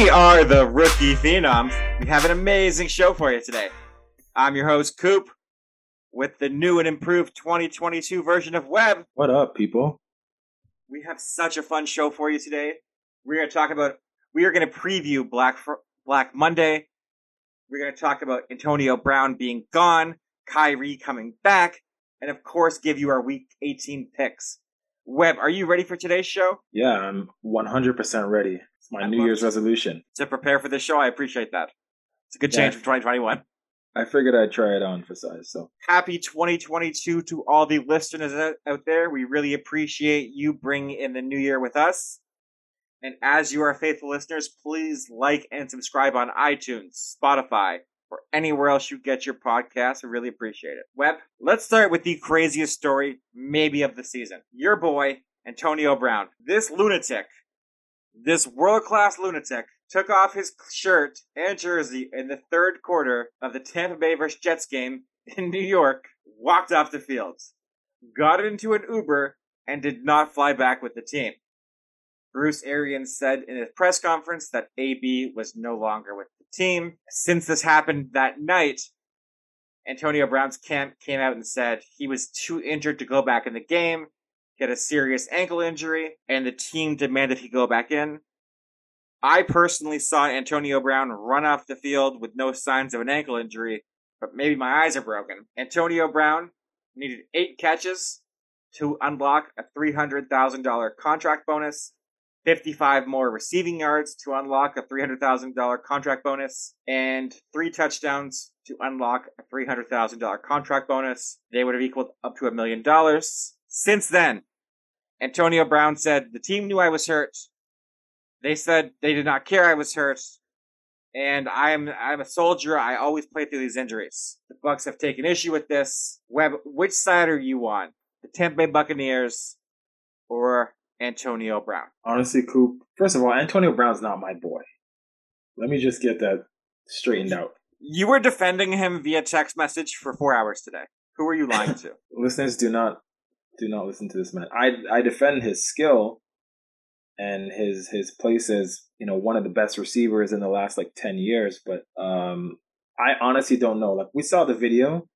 We are the Rookie Phenoms. We have an amazing show for you today. I'm your host, Coop, with the new and improved 2022 version of Webb. What up, people? We have such a fun show for you today. We're going to talk about, we are going to preview Black, Fr- Black Monday. We're going to talk about Antonio Brown being gone, Kyrie coming back, and of course, give you our Week 18 picks. Webb, are you ready for today's show? Yeah, I'm 100% ready. My New Year's it. resolution. To prepare for this show, I appreciate that. It's a good Yeah. change from 2021. I figured I'd try it on for size. So happy 2022 to all the listeners out- there. We really appreciate you bringing in the new year with us. And as you are faithful listeners, please like and subscribe on iTunes, Spotify, or anywhere else you get your podcasts. We really appreciate it. Webb, let's start with the craziest story, maybe of the season. Your boy, Antonio Brown. This lunatic, this world class lunatic, took off his shirt and jersey in the third quarter of the Tampa Bay vs. Jets game in New York, walked off the field, got into an Uber, and did not fly back with the team. Bruce Arians said in a press conference that AB was no longer with the team. Since this happened that night, Antonio Brown's camp came out and said he was too injured to go back in the game. Had a serious ankle injury, and the team demanded he go back in. I personally saw Antonio Brown run off the field with no signs of an ankle injury, but maybe my eyes are broken. Antonio Brown needed eight catches to unlock a $300,000 contract bonus, 55 more receiving yards to unlock a $300,000 contract bonus, and three touchdowns to unlock a $300,000 contract bonus. They would have equaled up to a million dollars. Since then, Antonio Brown said, The team knew I was hurt. They said they did not care I was hurt. And I'm I'm a soldier. I always play through these injuries. The Bucs have taken issue with this. Webb, which side are you on? The Tampa Bay Buccaneers or Antonio Brown? honestly, Coop. First of all, Antonio Brown's not my boy. Let me just get that straightened out. You were defending him via text message for four hours today. Who are you lying to? Listeners, do not do not listen to this man. I I defend his skill and his his place as you know one of the best receivers in the last like ten years, but um, I honestly don't know. Like we saw the video.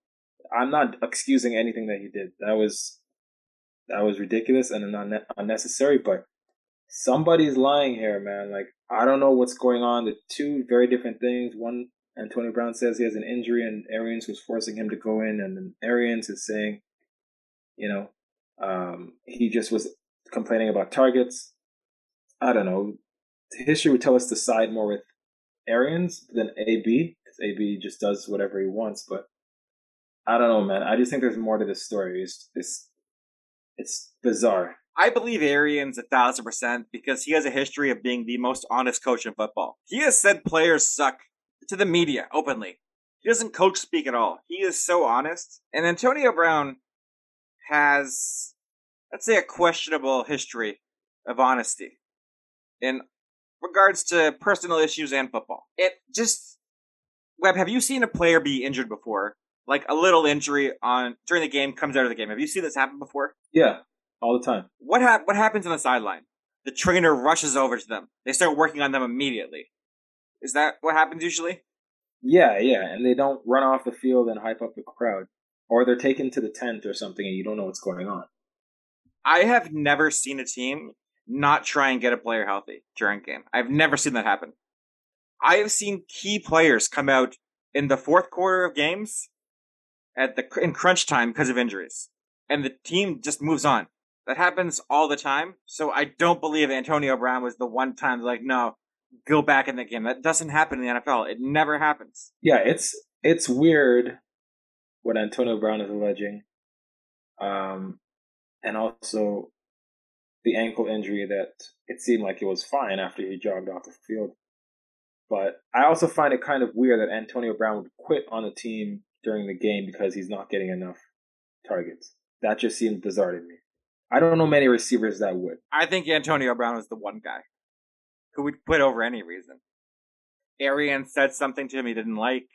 I'm not excusing anything that he did. That was that was ridiculous and unne- unnecessary. But somebody's lying here, man. Like I don't know what's going on. The two very different things. One, Antonio Brown says he has an injury, and Arians was forcing him to go in, and then Arians is saying, you know, um, he just was complaining about targets. I don't know. History would tell us to side more with Arians than AB because AB just does whatever he wants. But I don't know, man. I just think there's more to this story. It's it's it's bizarre. I believe Arians a thousand percent because he has a history of being the most honest coach in football. He has said players suck to the media openly. He doesn't coach speak at all. He is so honest. And Antonio Brown has, let's say, a questionable history of honesty in regards to personal issues and football. It just, Webb, have you seen a player be injured before? Like a little injury on during the game comes out of the game. Have you seen this happen before? Yeah, all the time. what hap- what happens on the sideline? The trainer rushes over to them. They start working on them immediately. Is that what happens usually? Yeah, yeah, and they don't run off the field and hype up the crowd, or they're taken to the tent or something, and you don't know what's going on. I have never seen a team not try and get a player healthy during game. I've never seen that happen. I have seen key players come out in the fourth quarter of games at the in crunch time because of injuries, and the team just moves on. That happens all the time. So I don't believe Antonio Brown was the one time like, no, go back in the game. That doesn't happen in the NFL. It never happens. Yeah, it's it's weird what Antonio Brown is alleging, um, and also the ankle injury that it seemed like it was fine after he jogged off the field. But I also find it kind of weird that Antonio Brown would quit on the team during the game because he's not getting enough targets. That just seemed bizarre to me. I don't know many receivers that would. I think Antonio Brown is the one guy who would quit over any reason. Arian said something to him he didn't like.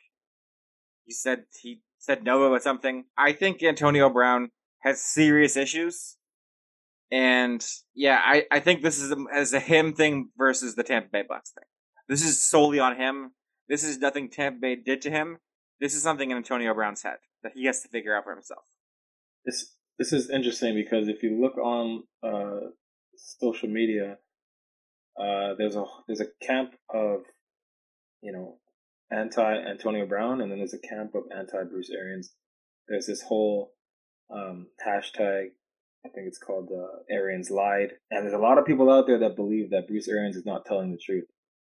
He said he said no about something. I think Antonio Brown has serious issues. And yeah, I, I think this is a, as a him thing versus the Tampa Bay Bucs thing. This is solely on him. This is nothing Tampa Bay did to him. This is something in Antonio Brown's head that he has to figure out for himself. This this is interesting because if you look on uh, social media, uh, there's a there's a camp of you know anti Antonio Brown, and then there's a camp of anti Bruce Arians. There's this whole um, hashtag. I think it's called uh, Arians lied, and there's a lot of people out there that believe that Bruce Arians is not telling the truth.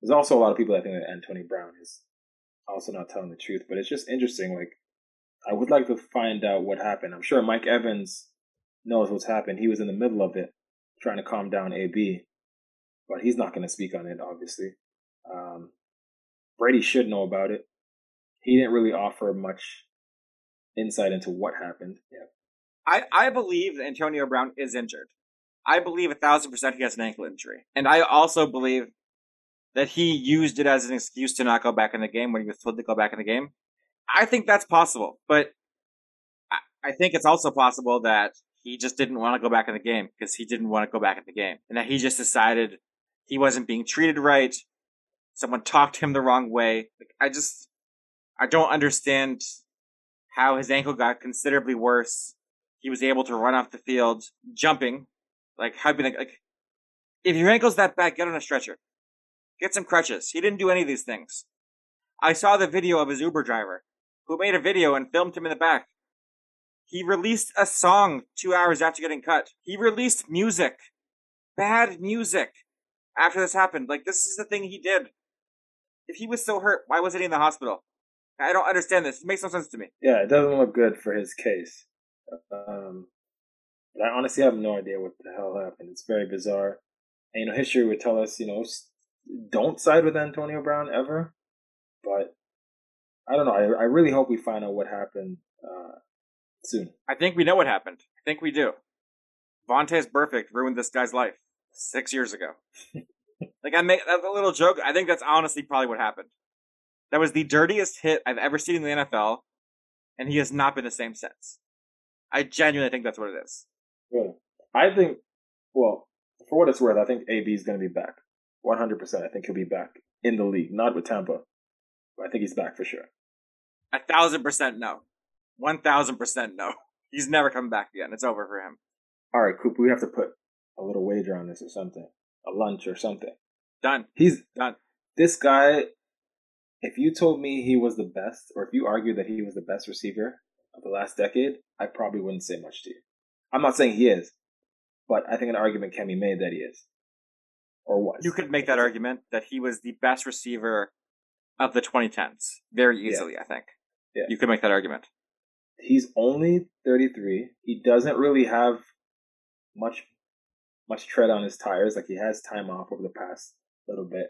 There's also a lot of people that think that Antonio Brown is also not telling the truth. But it's just interesting. Like, I would like to find out what happened. I'm sure Mike Evans knows what's happened. He was in the middle of it, trying to calm down AB, but he's not going to speak on it, obviously. Um, Brady should know about it. He didn't really offer much insight into what happened. Yeah. I, I believe that Antonio Brown is injured. I believe a thousand percent he has an ankle injury. And I also believe that he used it as an excuse to not go back in the game when he was told to go back in the game. I think that's possible, but I think it's also possible that he just didn't want to go back in the game because he didn't want to go back in the game, and that he just decided he wasn't being treated right. Someone talked him the wrong way. Like, I just, I don't understand how his ankle got considerably worse. He was able to run off the field jumping. Like, how be like, like, if your ankle's that bad, get on a stretcher. Get some crutches. He didn't do any of these things. I saw the video of his Uber driver who made a video and filmed him in the back. He released a song two hours after getting cut. He released music. Bad music. After this happened. Like, this is the thing he did. If he was so hurt, why wasn't he in the hospital? I don't understand this. It makes no sense to me. Yeah, it doesn't look good for his case. Um, but I honestly have no idea what the hell happened. It's very bizarre. And, you know, history would tell us, you know, don't side with Antonio Brown ever. But I don't know. I, I really hope we find out what happened uh, soon. I think we know what happened. I think we do. Vontaze Burfict ruined this guy's life six years ago. like I make a little joke. I think that's honestly probably what happened. That was the dirtiest hit I've ever seen in the NFL, and he has not been the same since. I genuinely think that's what it is. Yeah. I think, well, for what it's worth, I think AB is going to be back. 100%. I think he'll be back in the league, not with Tampa, but I think he's back for sure. A thousand percent no. One thousand percent no. He's never coming back again. It's over for him. All right, Coop, we have to put a little wager on this or something, a lunch or something. Done. He's done. This guy, if you told me he was the best, or if you argued that he was the best receiver of the last decade, I probably wouldn't say much to you. I'm not saying he is, but I think an argument can be made that he is or was. You could make that argument that he was the best receiver of the 2010s very easily. Yeah. I think. Yeah. You could make that argument. He's only 33. He doesn't really have much much tread on his tires. Like he has time off over the past little bit.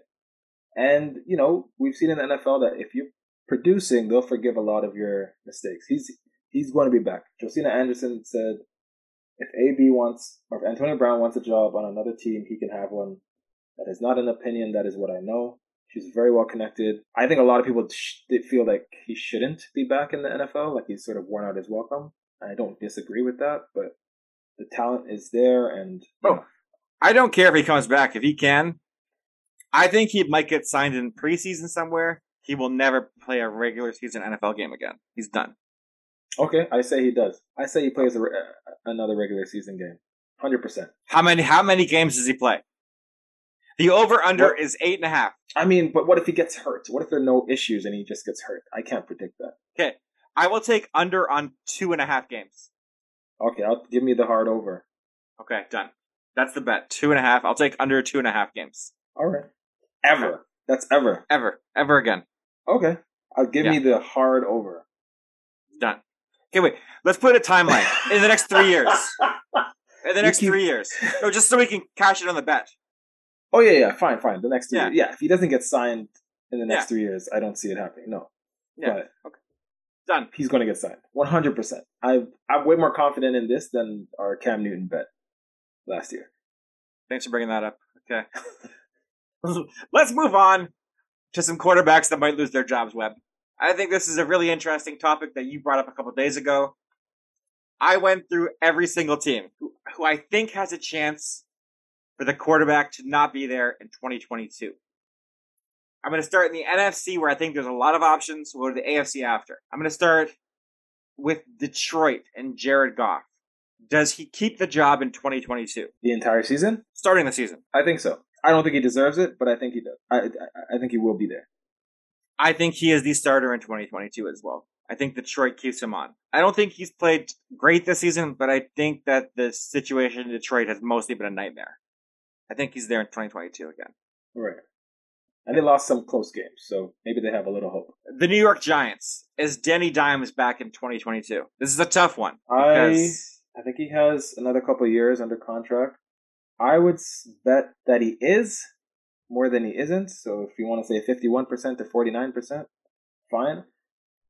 And, you know, we've seen in the NFL that if you're producing, they'll forgive a lot of your mistakes. He's he's going to be back. Josina Anderson said if AB wants or if Antonio Brown wants a job on another team, he can have one. That is not an opinion. That is what I know. She's very well connected. I think a lot of people sh- feel like he shouldn't be back in the NFL, like he's sort of worn out his welcome. I don't disagree with that, but the talent is there, and oh, know. I don't care if he comes back if he can. I think he might get signed in preseason somewhere. He will never play a regular season NFL game again. He's done. Okay, I say he does. I say he plays a, another regular season game. Hundred percent. How many? How many games does he play? The over under is eight and a half. I mean, but what if he gets hurt? What if there are no issues and he just gets hurt? I can't predict that. Okay, I will take under on two and a half games. Okay, I'll give me the hard over. Okay, done. That's the bet. Two and a half. I'll take under two and a half games. All right. Ever. That's ever. Ever. Ever again. Okay. I'll give yeah. me the hard over. Done. Okay, wait. Let's put a timeline in the next three years. In the next keep... three years. No, just so we can cash it on the bet. Oh yeah, yeah, fine, fine. The next three, yeah. Years. yeah. If he doesn't get signed in the next yeah. three years, I don't see it happening. No. Yeah. But okay. Done. He's going to get signed, one hundred percent. I I'm way more confident in this than our Cam Newton bet last year. Thanks for bringing that up. Okay. Let's move on to some quarterbacks that might lose their jobs. Webb. I think this is a really interesting topic that you brought up a couple days ago. I went through every single team who, who I think has a chance for the quarterback to not be there in 2022. I'm going to start in the NFC where I think there's a lot of options. We'll go to the AFC after. I'm going to start with Detroit and Jared Goff. Does he keep the job in 2022? The entire season? Starting the season. I think so. I don't think he deserves it, but I think he does. I, I, I think he will be there. I think he is the starter in 2022 as well. I think Detroit keeps him on. I don't think he's played great this season, but I think that the situation in Detroit has mostly been a nightmare. I think he's there in 2022 again. Right. And they lost some close games, so maybe they have a little hope. The New York Giants. Is Danny Dimes back in 2022? This is a tough one. I I think he has another couple years under contract. I would bet that he is more than he isn't. So if you want to say 51% to 49%, fine.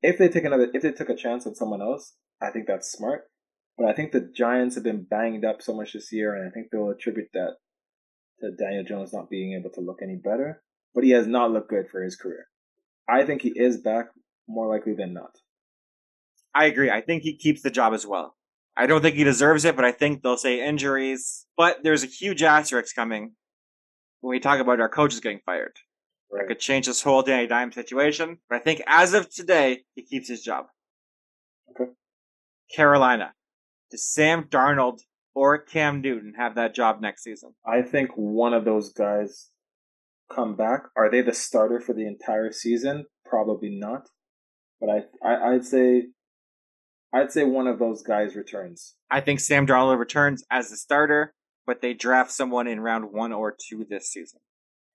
If they take another, if they took a chance on someone else, I think that's smart. But I think the Giants have been banged up so much this year, and I think they'll attribute that to Daniel Jones not being able to look any better. But he has not looked good for his career. I think he is back more likely than not. I agree. I think he keeps the job as well. I don't think he deserves it, but I think they'll say injuries. But there's a huge asterisk coming when we talk about our coaches getting fired. Right. That could change this whole Danny Dime situation. But I think as of today, he keeps his job. Okay. Carolina. Does Sam Darnold or Cam Newton have that job next season? I think one of those guys come back. Are they the starter for the entire season? Probably not. But I, I I'd say I'd say one of those guys returns. I think Sam Darnold returns as the starter, but they draft someone in round one or two this season.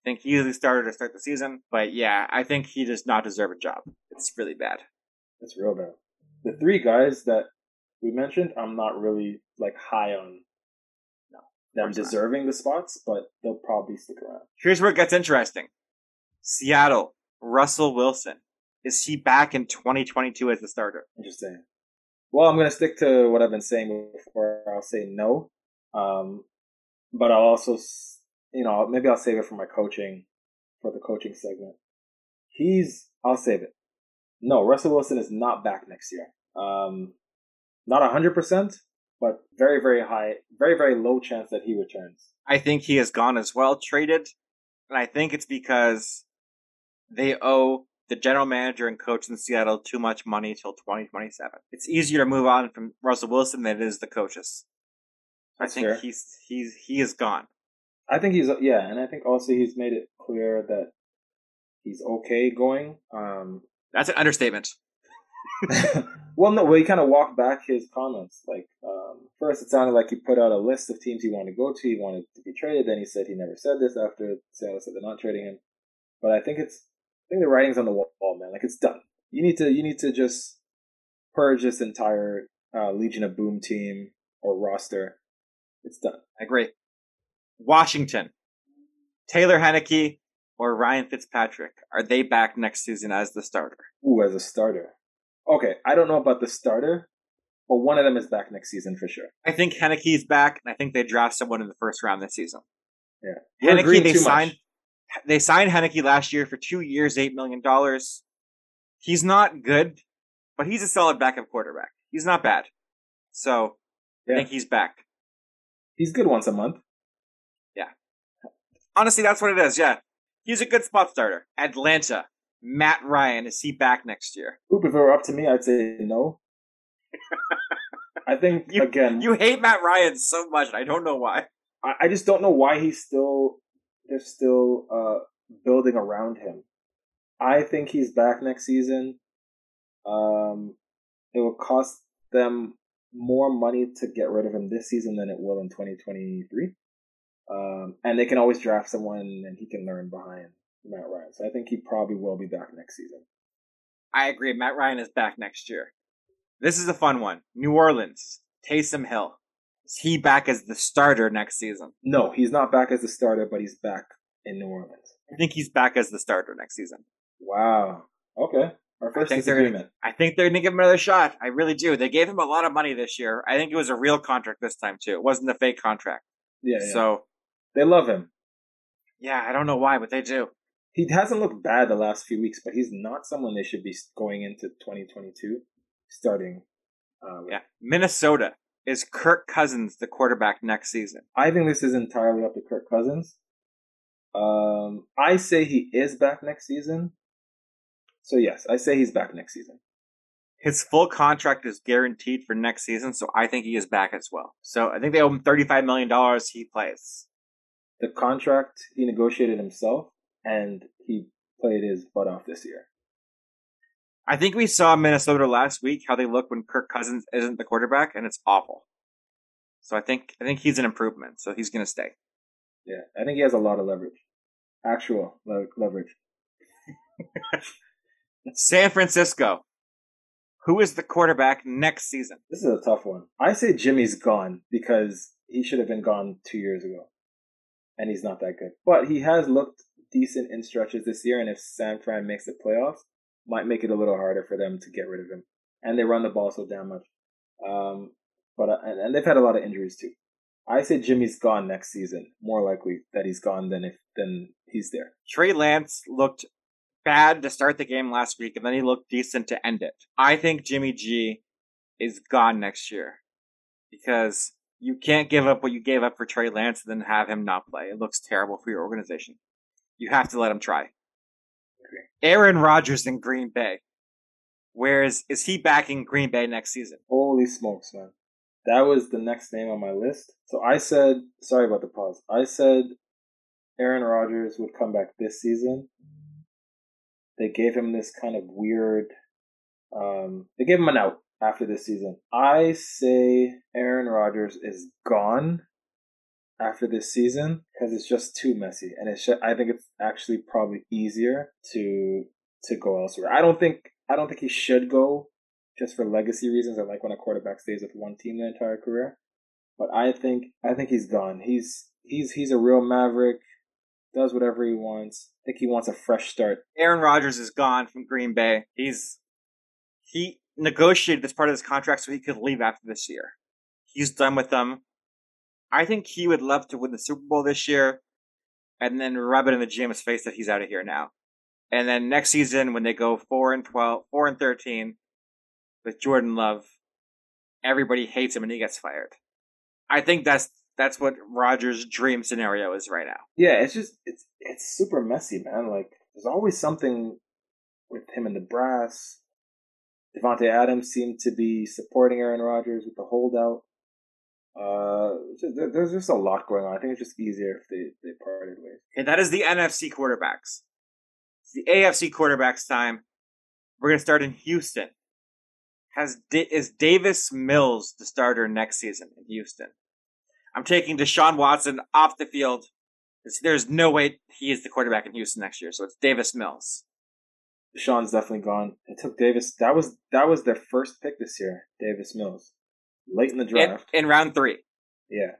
I think he's the starter to start the season, but yeah, I think he does not deserve a job. It's really bad. It's real bad. The three guys that we mentioned, I'm not really like high on them deserving not. the spots, but they'll probably stick around. Here's where it gets interesting. Seattle, Russell Wilson. Is he back in 2022 as the starter? Interesting. Well, I'm going to stick to what I've been saying before. I'll say no. Um, but I'll also, you know, maybe I'll save it for my coaching, for the coaching segment. He's, I'll save it. No, Russell Wilson is not back next year. Um, not 100%, but very, very high, very, very low chance that he returns. I think he has gone as well, traded. And I think it's because they owe the general manager and coach in Seattle too much money till 2027. It's easier to move on from Russell Wilson than it is the coaches. That's I think fair. he's he's he is gone. I think he's yeah, and I think also he's made it clear that he's okay going. Um, That's an understatement. well, no, well, he kind of walked back his comments. Like um, first, it sounded like he put out a list of teams he wanted to go to. He wanted to be traded. Then he said he never said this after Seattle said they're not trading him. But I think it's I think the writing's on the wall, man. Like it's done. You need to you need to just purge this entire uh, Legion of Boom team or roster. It's done. I agree. Washington, Taylor Heinicke or Ryan Fitzpatrick are they back next season as the starter? Ooh, as a starter. Okay, I don't know about the starter, but one of them is back next season for sure. I think Heinicke's back, and I think they draft someone in the first round this season. Yeah, Heinicke they signed. Much they signed Heinicke last year for two years, eight million dollars. He's not good, but he's a solid backup quarterback. He's not bad. So yeah. I think he's back. He's good once a month. Yeah. Honestly, that's what it is. Yeah. He's a good spot starter. Atlanta. Matt Ryan, is he back next year? Oop, if it were up to me, I'd say no. I think you, again You hate Matt Ryan so much, I don't know why. I, I just don't know why he's still they're still uh, building around him. I think he's back next season. Um, it will cost them more money to get rid of him this season than it will in 2023. Um, and they can always draft someone and he can learn behind Matt Ryan. So I think he probably will be back next season. I agree. Matt Ryan is back next year. This is a fun one. New Orleans, Taysom Hill. Is he back as the starter next season? No, he's not back as the starter, but he's back in New Orleans. I think he's back as the starter next season. Wow. Okay. Our first I think disagreement. Gonna, I think they're going to give him another shot. I really do. They gave him a lot of money this year. I think it was a real contract this time too. It wasn't a fake contract. Yeah. yeah. So they love him. Yeah, I don't know why, but they do. He hasn't looked bad the last few weeks, but he's not someone they should be going into 2022 starting. Uh, yeah, Minnesota. Is Kirk Cousins the quarterback next season? I think this is entirely up to Kirk Cousins. Um, I say he is back next season. So yes, I say he's back next season. His full contract is guaranteed for next season, so I think he is back as well. So I think they owe him thirty-five million dollars. He plays. The contract he negotiated himself, and he played his butt off this year. I think we saw Minnesota last week how they look when Kirk Cousins isn't the quarterback, and it's awful. So I think I think he's an improvement. So he's going to stay. Yeah, I think he has a lot of leverage, actual le- leverage. San Francisco. Who is the quarterback next season? This is a tough one. I say Jimmy's gone because he should have been gone two years ago, and he's not that good. But he has looked decent in stretches this year, and if San Fran makes the playoffs, might make it a little harder for them to get rid of him. And they run the ball so damn much. Um, but uh, and, and they've had a lot of injuries too. I say Jimmy's gone next season. More likely that he's gone than if than he's there. Trey Lance looked bad to start the game last week, and then he looked decent to end it. I think Jimmy G is gone next year because you can't give up what you gave up for Trey Lance and then have him not play. It looks terrible for your organization. You have to let him try. Aaron Rodgers in Green Bay. Where is is he back in Green Bay next season? Holy smokes, man. That was the next name on my list. So I said, sorry about the pause. I said Aaron Rodgers would come back this season. They gave him this kind of weird, um, they gave him an out after this season. I say Aaron Rodgers is gone after this season because it's just too messy, and it's just, I think it's actually probably easier to to go elsewhere. I don't think I don't think he should go just for legacy reasons. I like when a quarterback stays with one team the entire career, but I think I think he's gone. He's he's he's a real maverick. Does whatever he wants. I think he wants a fresh start. Aaron Rodgers is gone from Green Bay. He's he negotiated this part of his contract so he could leave after this year. He's done with them. I think he would love to win the Super Bowl this year and then rub it in the GM's face that he's out of here now. And then next season when they go 4 and 12, 4 and 13 with Jordan Love, everybody hates him and he gets fired. I think that's that's what Rodgers' dream scenario is right now. Yeah, it's just it's it's super messy, man. Like there's always something with him and the brass. Davante Adams seemed to be supporting Aaron Rodgers with the holdout. Uh, there's just a lot going on. I think it's just easier if they, they parted ways. And that is the NFC quarterbacks. It's the AFC quarterbacks time. We're gonna start in Houston. Has is Davis Mills the starter next season in Houston? I'm taking Deshaun Watson off the field. There's no way he is the quarterback in Houston next year. So it's Davis Mills. Deshaun's definitely gone. It took Davis. That was that was their first pick this year. Davis Mills late in the draft. In, in round three. Yeah.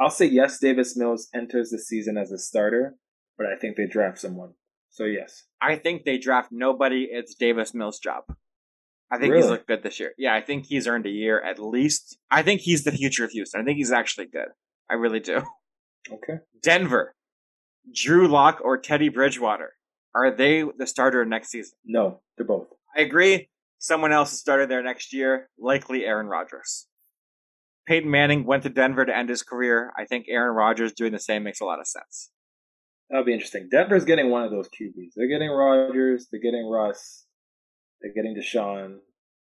I'll say yes, Davis Mills enters the season as a starter, but I think they draft someone. So yes. I think they draft nobody. It's Davis Mills' job. I think really? he's looked good this year. Yeah, I think he's earned a year at least. I think he's the future of Houston. I think he's actually good. I really do. Okay. Denver. Drew Lock or Teddy Bridgewater. Are they the starter next season? No, they're both. I agree. Someone else is started there next year, likely Aaron Rodgers. Peyton Manning went to Denver to end his career. I think Aaron Rodgers doing the same makes a lot of sense. That'll be interesting. Denver's getting one of those QBs. They're getting Rodgers. They're getting Russ. They're getting Deshaun,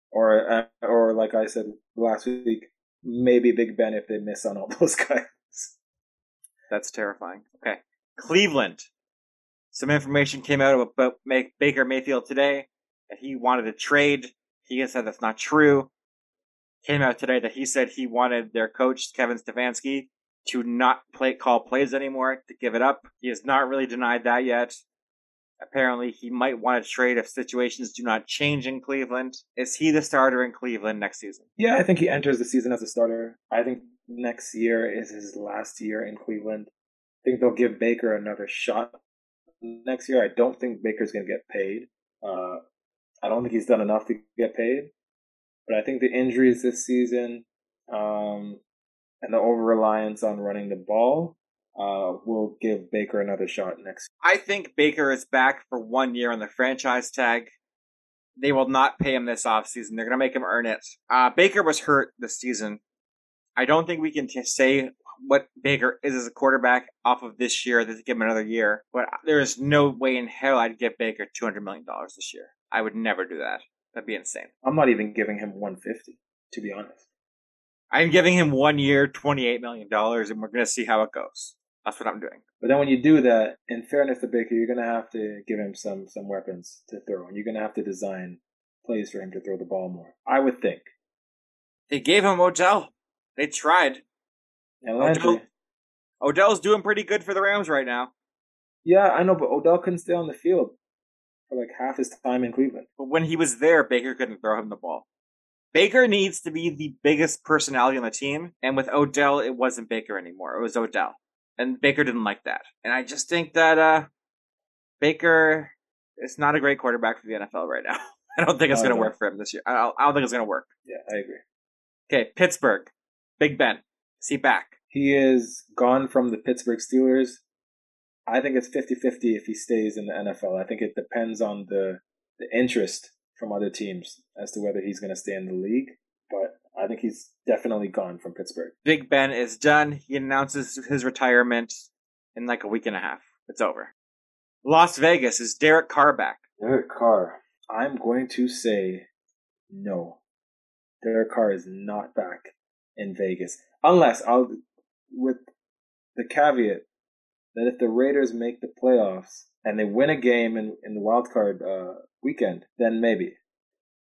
or uh, or like I said last week, maybe Big Ben if they miss on all those guys. That's terrifying. Okay, Cleveland. Some information came out about Baker Mayfield today that he wanted to trade. He said that's not true. Came out today that he said he wanted their coach, Kevin Stefanski, to not play call plays anymore, to give it up. He has not really denied that yet. Apparently, he might want to trade if situations do not change in Cleveland. Is he the starter in Cleveland next season? Yeah, I think he enters the season as a starter. I think next year is his last year in Cleveland. I think they'll give Baker another shot next year. I don't think Baker's going to get paid. Uh, I don't think he's done enough to get paid. But I think the injuries this season um, and the over reliance on running the ball uh, will give Baker another shot next. I think Baker is back for one year on the franchise tag. They will not pay him this offseason. They're going to make him earn it. Uh, Baker was hurt this season. I don't think we can t- say what Baker is as a quarterback off of this year, to give him another year. But there is no way in hell I'd give Baker two hundred million dollars this year. I would never do that. That'd be insane. I'm not even giving him 150, to be honest. I'm giving him one year, twenty-eight million dollars, and we're gonna see how it goes. That's what I'm doing. But then when you do that, in fairness to Baker, you're gonna have to give him some some weapons to throw, and you're gonna have to design plays for him to throw the ball more. I would think. They gave him Odell. They tried. Odell, Odell's doing pretty good for the Rams right now. yeah, I know, but Odell couldn't stay on the field for like half his time in Cleveland. But when he was there, Baker couldn't throw him the ball. Baker needs to be the biggest personality on the team, and with Odell, it wasn't Baker anymore. It was Odell, and Baker didn't like that. And I just think that uh, Baker is not a great quarterback for the NFL right now. I don't think it's going to work for him this year. I don't, I don't think it's going to work. Yeah, I agree. Okay, Pittsburgh, Big Ben, is he back? He is gone from the Pittsburgh Steelers. I think it's 50 50 if he stays in the NFL. I think it depends on the, the interest from other teams as to whether he's going to stay in the league. But I think he's definitely gone from Pittsburgh. Big Ben is done. He announces his retirement in like a week and a half. It's over. Las Vegas is Derek Carr back. Derek Carr. I'm going to say no. Derek Carr is not back in Vegas. Unless I'll with the caveat that if the Raiders make the playoffs and they win a game in, in the wild card uh, weekend, then maybe.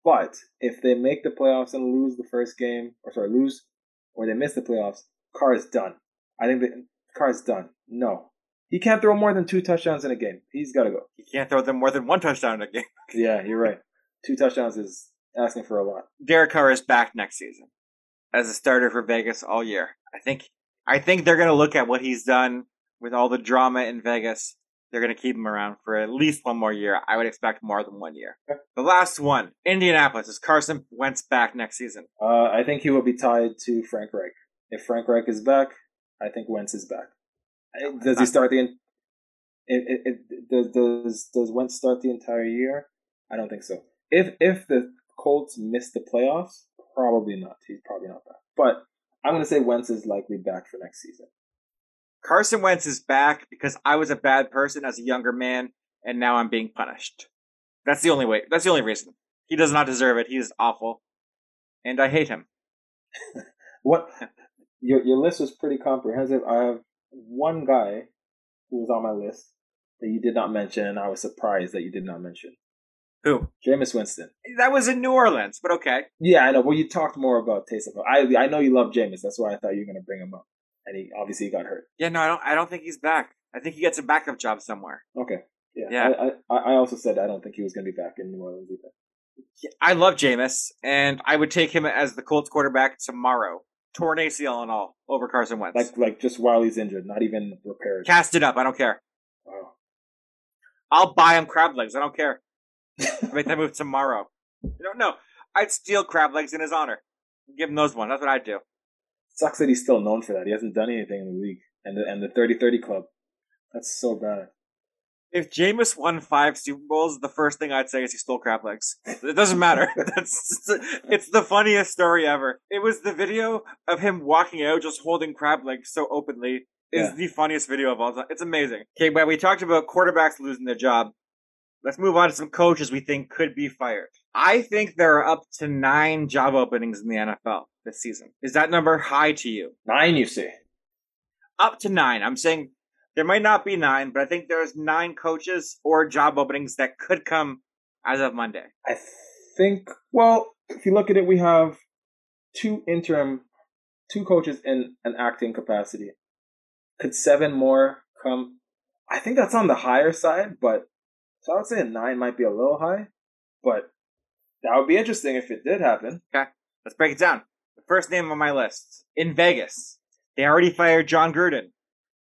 But if they make the playoffs and lose the first game, or sorry, lose, or they miss the playoffs, Carr is done. I think that Carr's done. No. He can't throw more than two touchdowns in a game. He's got to go. He can't throw them more than one touchdown in a game. Yeah, you're right. Two touchdowns is asking for a lot. Derek Carr is back next season as a starter for Vegas all year. I think I think they're going to look at what he's done with all the drama in Vegas. They're going to keep him around for at least one more year. I would expect more than one year. The last one, Indianapolis, is Carson Wentz back next season? Uh, I think he will be tied to Frank Reich. If Frank Reich is back, I think Wentz is back. Does he start the? In, it, it, it, does does does Wentz start the entire year? I don't think so. If if the Colts miss the playoffs, probably not. He's probably not back. But I'm going to say Wentz is likely back for next season. Carson Wentz is back because I was a bad person as a younger man, and now I'm being punished. That's the only way. That's the only reason. He does not deserve it. He is awful, and I hate him. What your your list was pretty comprehensive. I have one guy who was on my list that you did not mention, and I was surprised that you did not mention. Who? Jameis Winston. That was in New Orleans, but okay. Yeah, I know. Well, you talked more about Taysom Hill. I I know you love Jameis. That's why I thought you were going to bring him up. And he obviously he got hurt. Yeah, no, I don't. I don't think he's back. I think he gets a backup job somewhere. Okay. Yeah. Yeah. I, I I also said I don't think he was going to be back in New Orleans either. I love Jameis, and I would take him as the Colts quarterback tomorrow, torn ACL and all, over Carson Wentz. Like like just while he's injured, not even repaired. Cast it up. I don't care. Wow. I'll buy him crab legs. I don't care. I Make that move tomorrow. You don't know. I'd steal crab legs in his honor. Give him those ones. That's what I'd do. Sucks that he's still known for that. He hasn't done anything in the league. And the and the 30-30 club. That's so bad. If Jameis won five Super Bowls, the first thing I'd say is he stole crab legs. It doesn't matter. That's it's the funniest story ever. It was the video of him walking out just holding crab legs so openly is Yeah. the funniest video of all time. It's amazing. Okay, but we talked about quarterbacks losing their job. Let's move on to some coaches we think could be fired. I think there are up to nine job openings in the NFL this season. Is that number high to you? Nine, you say? up to nine. I'm saying there might not be nine, but I think there's nine coaches or job openings that could come as of Monday. I think. Well, if you look at it, we have two interim, two coaches in an acting capacity. Could seven more come? I think that's on the higher side, but so I would say a nine might be a little high, but that would be interesting if it did happen. Okay, let's break it down. The first name on my list in Vegas. They already fired Jon Gruden.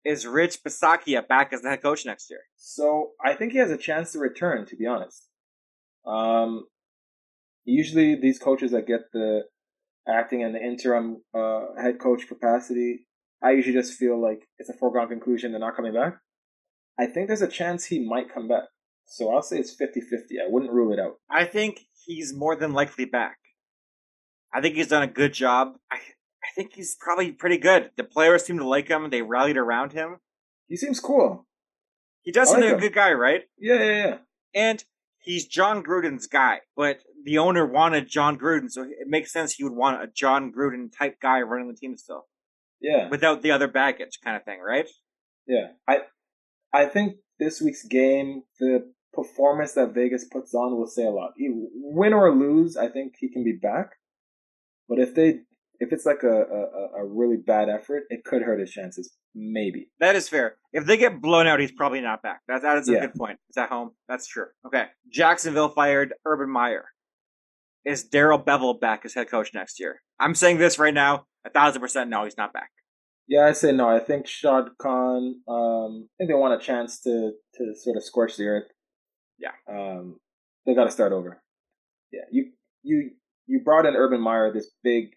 Is Rich Bisaccia back as the head coach next year? So I think he has a chance to return. To be honest, um, usually these coaches that get the acting and the interim uh, head coach capacity, I usually just feel like it's a foregone conclusion they're not coming back. I think there's a chance he might come back. So I'll say it's 50-50. I wouldn't rule it out. I think he's more than likely back. I think he's done a good job. I, I think he's probably pretty good. The players seem to like him. They rallied around him. He seems cool. He does seem like like a good guy, right? Yeah, yeah, yeah. And he's Jon Gruden's guy, but the owner wanted Jon Gruden, so it makes sense he would want a Jon Gruden type guy running the team still, Yeah. without the other baggage, kind of thing, right? Yeah, I I think this week's game, the performance that Vegas puts on will say a lot. Win or lose, I think he can be back. But if they if it's like a, a, a really bad effort, it could hurt his chances. Maybe. That is fair. If they get blown out, he's probably not back. That, that is a Yeah. good point. It's at home. That's true. Okay. Jacksonville fired Urban Meyer. Is Darrell Bevell back as head coach next year? I'm saying this right now. A thousand percent no, he's not back. Yeah, I say no. I think Shad Khan. Um, I think they want a chance to to sort of scorch the earth. Yeah. Um, they got to start over. Yeah, you you you brought in Urban Meyer, this big,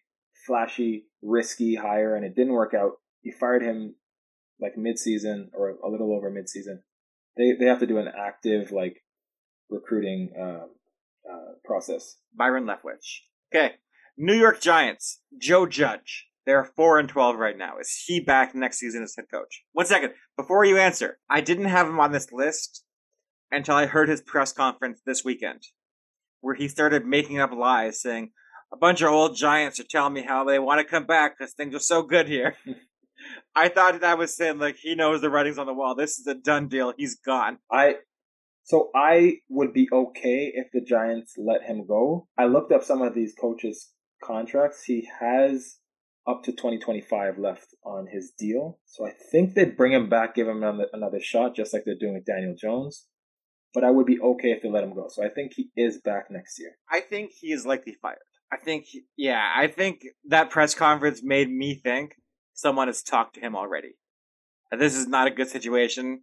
flashy, risky hire, and it didn't work out. You fired him like mid season or a little over mid season. They they have to do an active like recruiting um, uh, process. Byron Leftwich. Okay. New York Giants. Joe Judge. They're four and twelve right now. Is he back next season as head coach? One second before you answer. I didn't have him on this list until I heard his press conference this weekend, where he started making up lies, saying a bunch of old Giants are telling me how they want to come back because things are so good here. I thought that was saying like he knows the writings on the wall. This is a done deal. He's gone. I so I would be okay if the Giants let him go. I looked up some of these coaches' contracts. He has up to 2025 left on his deal. So I think they'd bring him back, give him another, another shot, just like they're doing with Daniel Jones. But I would be okay if they let him go. So I think he is back next year. I think he is likely fired. I think, yeah, I think that press conference made me think someone has talked to him already. That this is not a good situation,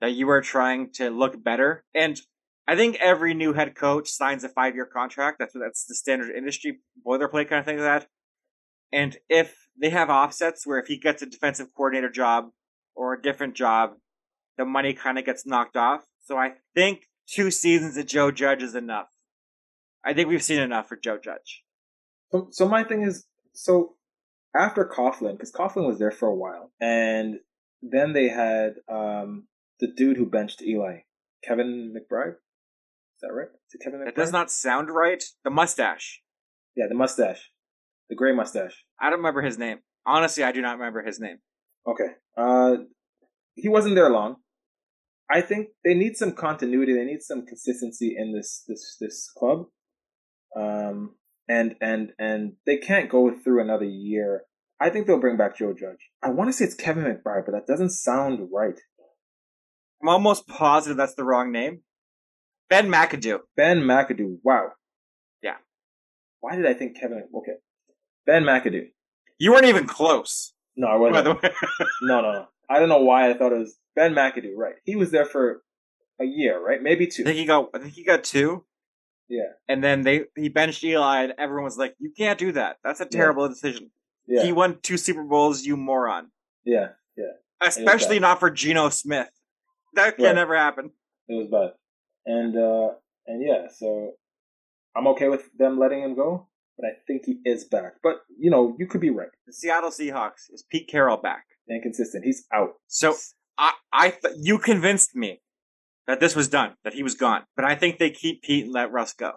that you are trying to look better. And I think every new head coach signs a five year contract. That's that's the standard industry boilerplate kind of thing like that. And if they have offsets where if he gets a defensive coordinator job or a different job, the money kind of gets knocked off. So I think two seasons of Joe Judge is enough. I think we've seen enough for Joe Judge. So, so my thing is, so after Coughlin, because Coughlin was there for a while, and then they had um, the dude who benched Eli, Kevin McBride. Is that right? Is it Kevin McBride? That does not sound right. The mustache. Yeah, the mustache, the gray mustache. I don't remember his name. Honestly, I do not remember his name. Okay. Uh, he wasn't there long. I think they need some continuity. They need some consistency in this this this club. Um, and and and they can't go through another year. I think they'll bring back Joe Judge. I want to say it's Kevin McBride, but that doesn't sound right. I'm almost positive that's the wrong name. Ben McAdoo. Ben McAdoo. Wow. Yeah. Why did I think Kevin? Okay. Ben McAdoo. You weren't even close. No, I wasn't. the way, No, no, no. I don't know why I thought it was Ben McAdoo. Right. He was there for a year, right? Maybe two. I think he got. I think he got two. Yeah. And then they he benched Eli, and everyone was like, "You can't do that. That's a Yeah. terrible decision." Yeah. He won two Super Bowls. You moron. yeah. Yeah. Especially not for Geno Smith. That can Right. never happen. It was bad. And uh and yeah, so I'm okay with them letting him go, but I think he is back. But you know, you could be right. The Seattle Seahawks is Pete Carroll back. Inconsistent. He's out. So I, I, th- you convinced me that this was done, that he was gone. But I think they keep Pete and let Russ go.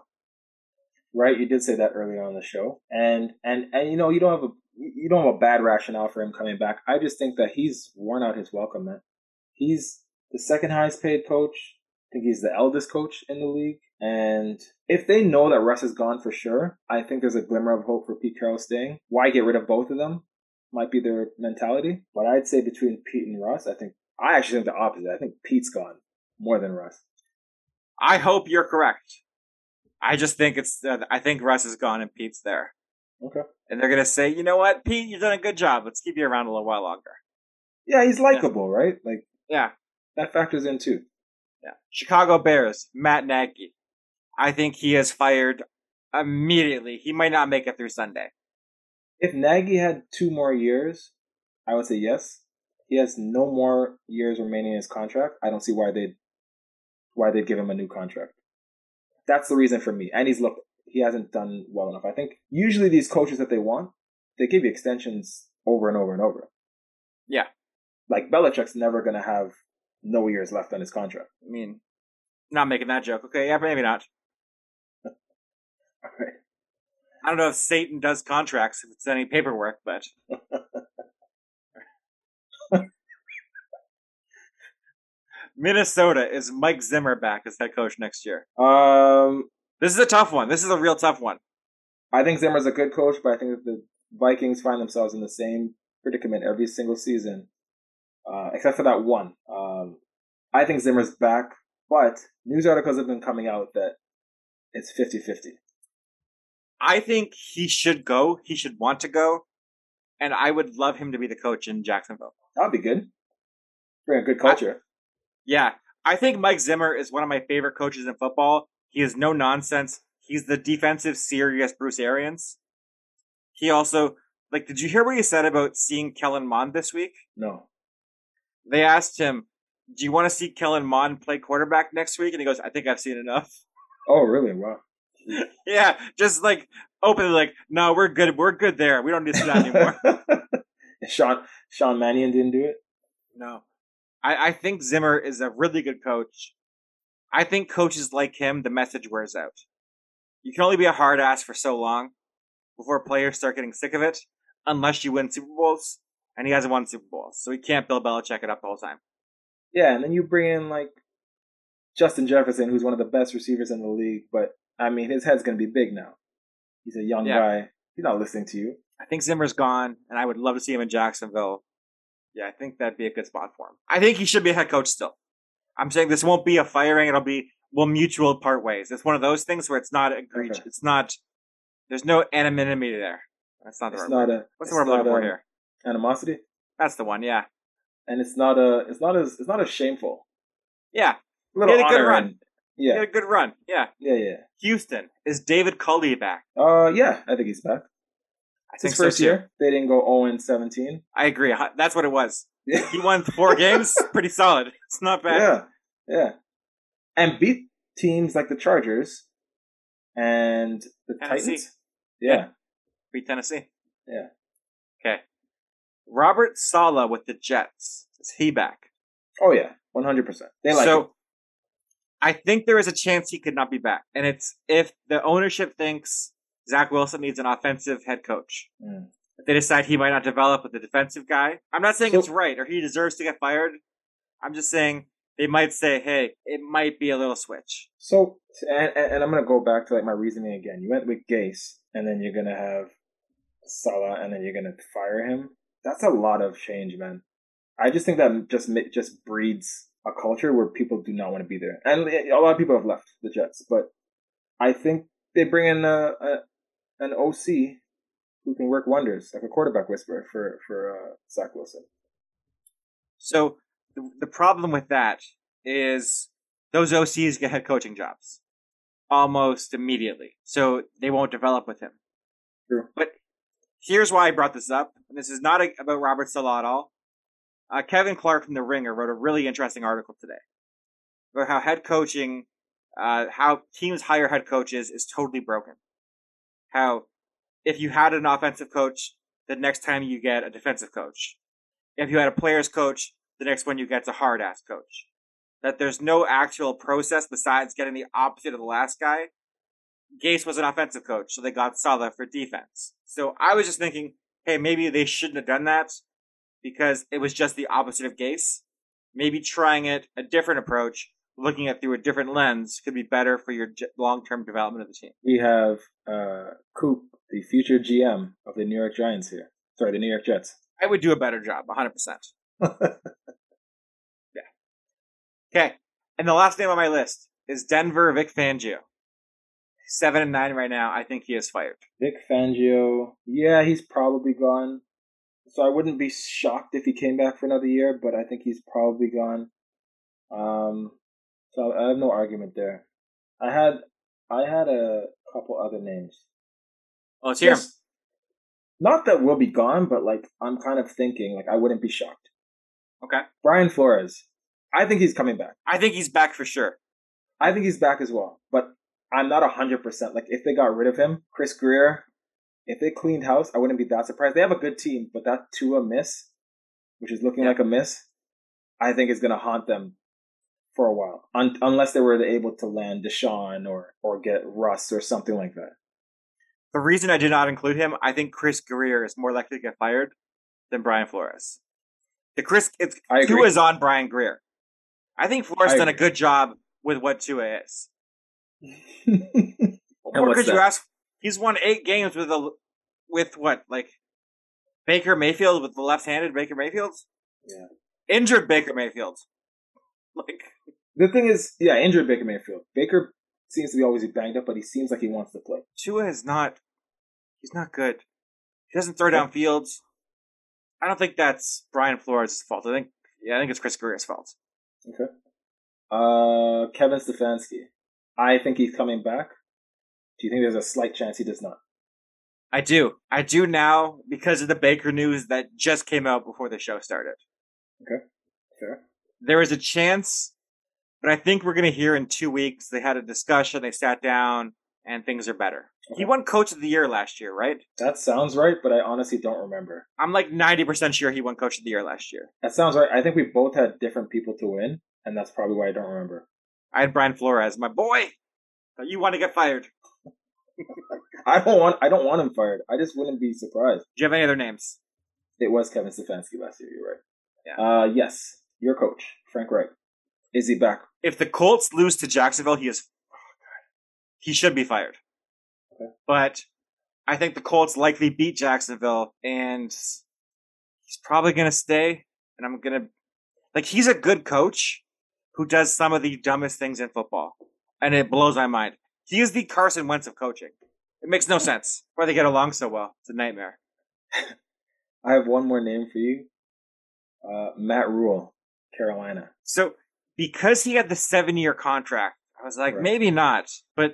Right? You did say that earlier on the show. And and and you know, you don't have a you don't have a bad rationale for him coming back. I just think that he's worn out his welcome, man. He's the second highest paid coach. I think he's the eldest coach in the league. And if they know that Russ is gone for sure, I think there's a glimmer of hope for Pete Carroll staying. Why get rid of both of them? Might be their mentality. But I'd say between Pete and Russ, I think I actually think the opposite. I think Pete's gone more than Russ. I hope you're correct. I just think it's, uh, I think Russ is gone and Pete's there. Okay. And they're going to say, you know what, Pete, you've done a good job. Let's keep you around a little while longer. Yeah, he's likable, right? Like Yeah. that factors in too. Yeah. Chicago Bears, Matt Nagy. I think he is fired immediately. He might not make it through Sunday. If Nagy had two more years, I would say yes. He has no more years remaining in his contract. I don't see why they'd why they'd give him a new contract. That's the reason for me. And he's looked he hasn't done well enough. I think usually these coaches that they want, they give you extensions over and over and over. Yeah. Like Belichick's never gonna have no years left on his contract. I mean, not making that joke. Okay, yeah, maybe not. All right. I don't know if Satan does contracts if it's any paperwork, but Minnesota is Mike Zimmer back as head coach next year. Um, This is a tough one. This is a real tough one. I think Zimmer's a good coach, but I think that the Vikings find themselves in the same predicament every single season, uh, except for that one. Um, I think Zimmer's back, but news articles have been coming out that it's 50 50. I think he should go. He should want to go, and I would love him to be the coach in Jacksonville. That'd be good. Bring a good culture. Yeah, I think Mike Zimmer is one of my favorite coaches in football. He is no nonsense. He's the defensive, serious Bruce Arians. He also, like, did you hear what he said about seeing Kellen Mond this week? no. They asked him, "Do you want to see Kellen Mond play quarterback next week?" And he goes, "I think I've seen enough." Oh, really? Wow. yeah, just like openly, like, "No, we're good. We're good there. We don't need to see that anymore." Sean Sean Mannion didn't do it. No. I, I think Zimmer is a really good coach. I think coaches like him, the message wears out. You can only be a hard ass for so long before players start getting sick of it, unless you win Super Bowls. And he hasn't won Super Bowls, so he can't Bill Belichick it up the whole time. Yeah, and then you bring in like Justin Jefferson, who's one of the best receivers in the league, but I mean his head's gonna be big now. He's a young Yeah. guy. He's not listening to you. I think Zimmer's gone, and I would love to see him in Jacksonville. Yeah, I think that'd be a good spot for him. I think he should be a head coach still. I'm saying this won't be a firing; it'll be we'll mutual part ways. It's one of those things where it's not egregious. Okay. It's not. There's no anonymity there. That's not the It's right not word. a What's the word I'm looking for here? animosity, That's the one. Yeah, and it's not a it's not as it's not as shameful. yeah. A little He had a good run. and- He yeah, had a good run. Yeah. yeah, yeah. Houston is David Culley back. Uh, yeah, I think he's back. I think his first too. year. They didn't go 0 and 17. I agree. That's what it was. Yeah, He won four games. Pretty solid. It's not bad. yeah, yeah, and beat teams like the Chargers and the Tennessee. Titans. Yeah, Beat Tennessee. Yeah. Okay. Robert Saleh with the Jets. Is he back? oh yeah, 100. percent They like so it. I think there is a chance he could not be back. And it's if the ownership thinks Zach Wilson needs an offensive head coach. Mm. If they decide he might not develop with the defensive guy. I'm not saying So- it's right or he deserves to get fired. I'm just saying they might say, hey, it might be a little switch. So, and, and I'm gonna go back to like my reasoning again. You went with Gase, and then you're gonna have Saleh, and then you're gonna fire him. That's a lot of change, man. I just think that just just breeds a culture where people do not want to be there, and a lot of people have left the Jets. But I think they bring in a, a an OC who can work wonders, like a quarterback whisperer for for uh, Zach Wilson. So the, the problem with that is those OCs get head coaching jobs almost immediately. So they won't develop with him. True. But here's why I brought this up. And this is not a, about Robert Saleh at all. Uh, Kevin Clark from The Ringer wrote a really interesting article today about how head coaching, uh, how teams hire head coaches is totally broken. How if you had an offensive coach, the next time you get a defensive coach. If you had a player's coach, the next one you get's a hard ass coach. That there's no actual process besides getting the opposite of the last guy. Gase was an offensive coach, so they got Saleh for defense. So I was just thinking, hey, maybe they shouldn't have done that because it was just the opposite of Gase. Maybe trying it a different approach, looking at through a different lens, could be better for your long term development of the team. We have uh, Coop, the future GM of the New York Giants here. Sorry, the New York Jets. I would do a better job, 100%. Yeah. Okay. And the last name on my list is Denver Vic Fangio. Seven and nine right now. I think he is fired. Vic Fangio, yeah, he's probably gone. So I wouldn't be shocked if he came back for another year, but I think he's probably gone. Um, so I have no argument there. I had I had a couple other names. Oh, Let's hear him. Not that we'll be gone, but like I'm kind of thinking like I wouldn't be shocked. Okay. Brian Flores, I think he's coming back. I think he's back for sure. I think he's back as well, but I'm not hundred percent. Like if they got rid of him, Chris Grier, if they cleaned house, I wouldn't be that surprised. They have a good team, but that Tua miss, which is looking yeah. like a miss, I think is going to haunt them for a while, Un- unless they were able to land Deshaun or or get Russ or something like that. The reason I did not include him, I think Chris Grier is more likely to get fired than Brian Flores. The Chris, it's Tua is on Brian Grier. I think Flores I done a good job with what Tua is. or could that? you ask? He's won eight games with a with what like Baker Mayfield with the left-handed Baker Mayfield. Yeah, injured Baker Mayfield. Like the thing is, yeah, injured Baker Mayfield. Baker seems to be always banged up, but he seems like he wants to play. Tua is not. He's not good. He doesn't throw down fields. I don't think that's Brian Flores' fault. I think yeah, I think it's Chris Grier's fault. Okay. Uh, Kevin Stefanski. I think he's coming back. Do you think there's a slight chance he does not? I do. I do now because of the Baker news that just came out before the show started. Okay. Fair. There is a chance, but I think we're going to hear in two weeks. They had a discussion, they sat down, and things are better. Okay. He won Coach of the Year last year, right? That sounds right, but I honestly don't remember. I'm like 90% sure he won Coach of the Year last year. That sounds right. I think we both had different people to win, and that's probably why I don't remember. I had Brian Flores, my boy. You want to get fired? I don't want. I don't want him fired. I just wouldn't be surprised. Do you have any other names? It was Kevin Stefanski last year. You're right. Yeah. Uh, yes, your coach, Frank Reich. Is he back? If the Colts lose to Jacksonville, he is. He should be fired. Okay. But I think the Colts likely beat Jacksonville, and he's probably going to stay. And I'm going to like he's a good coach who does some of the dumbest things in football, and it blows my mind. He is the Carson Wentz of coaching. It makes no sense why they get along so well. It's a nightmare. I have one more name for you. Uh, Matt Rhule, Carolina. So because he had the seven year contract, I was like, right. maybe not, but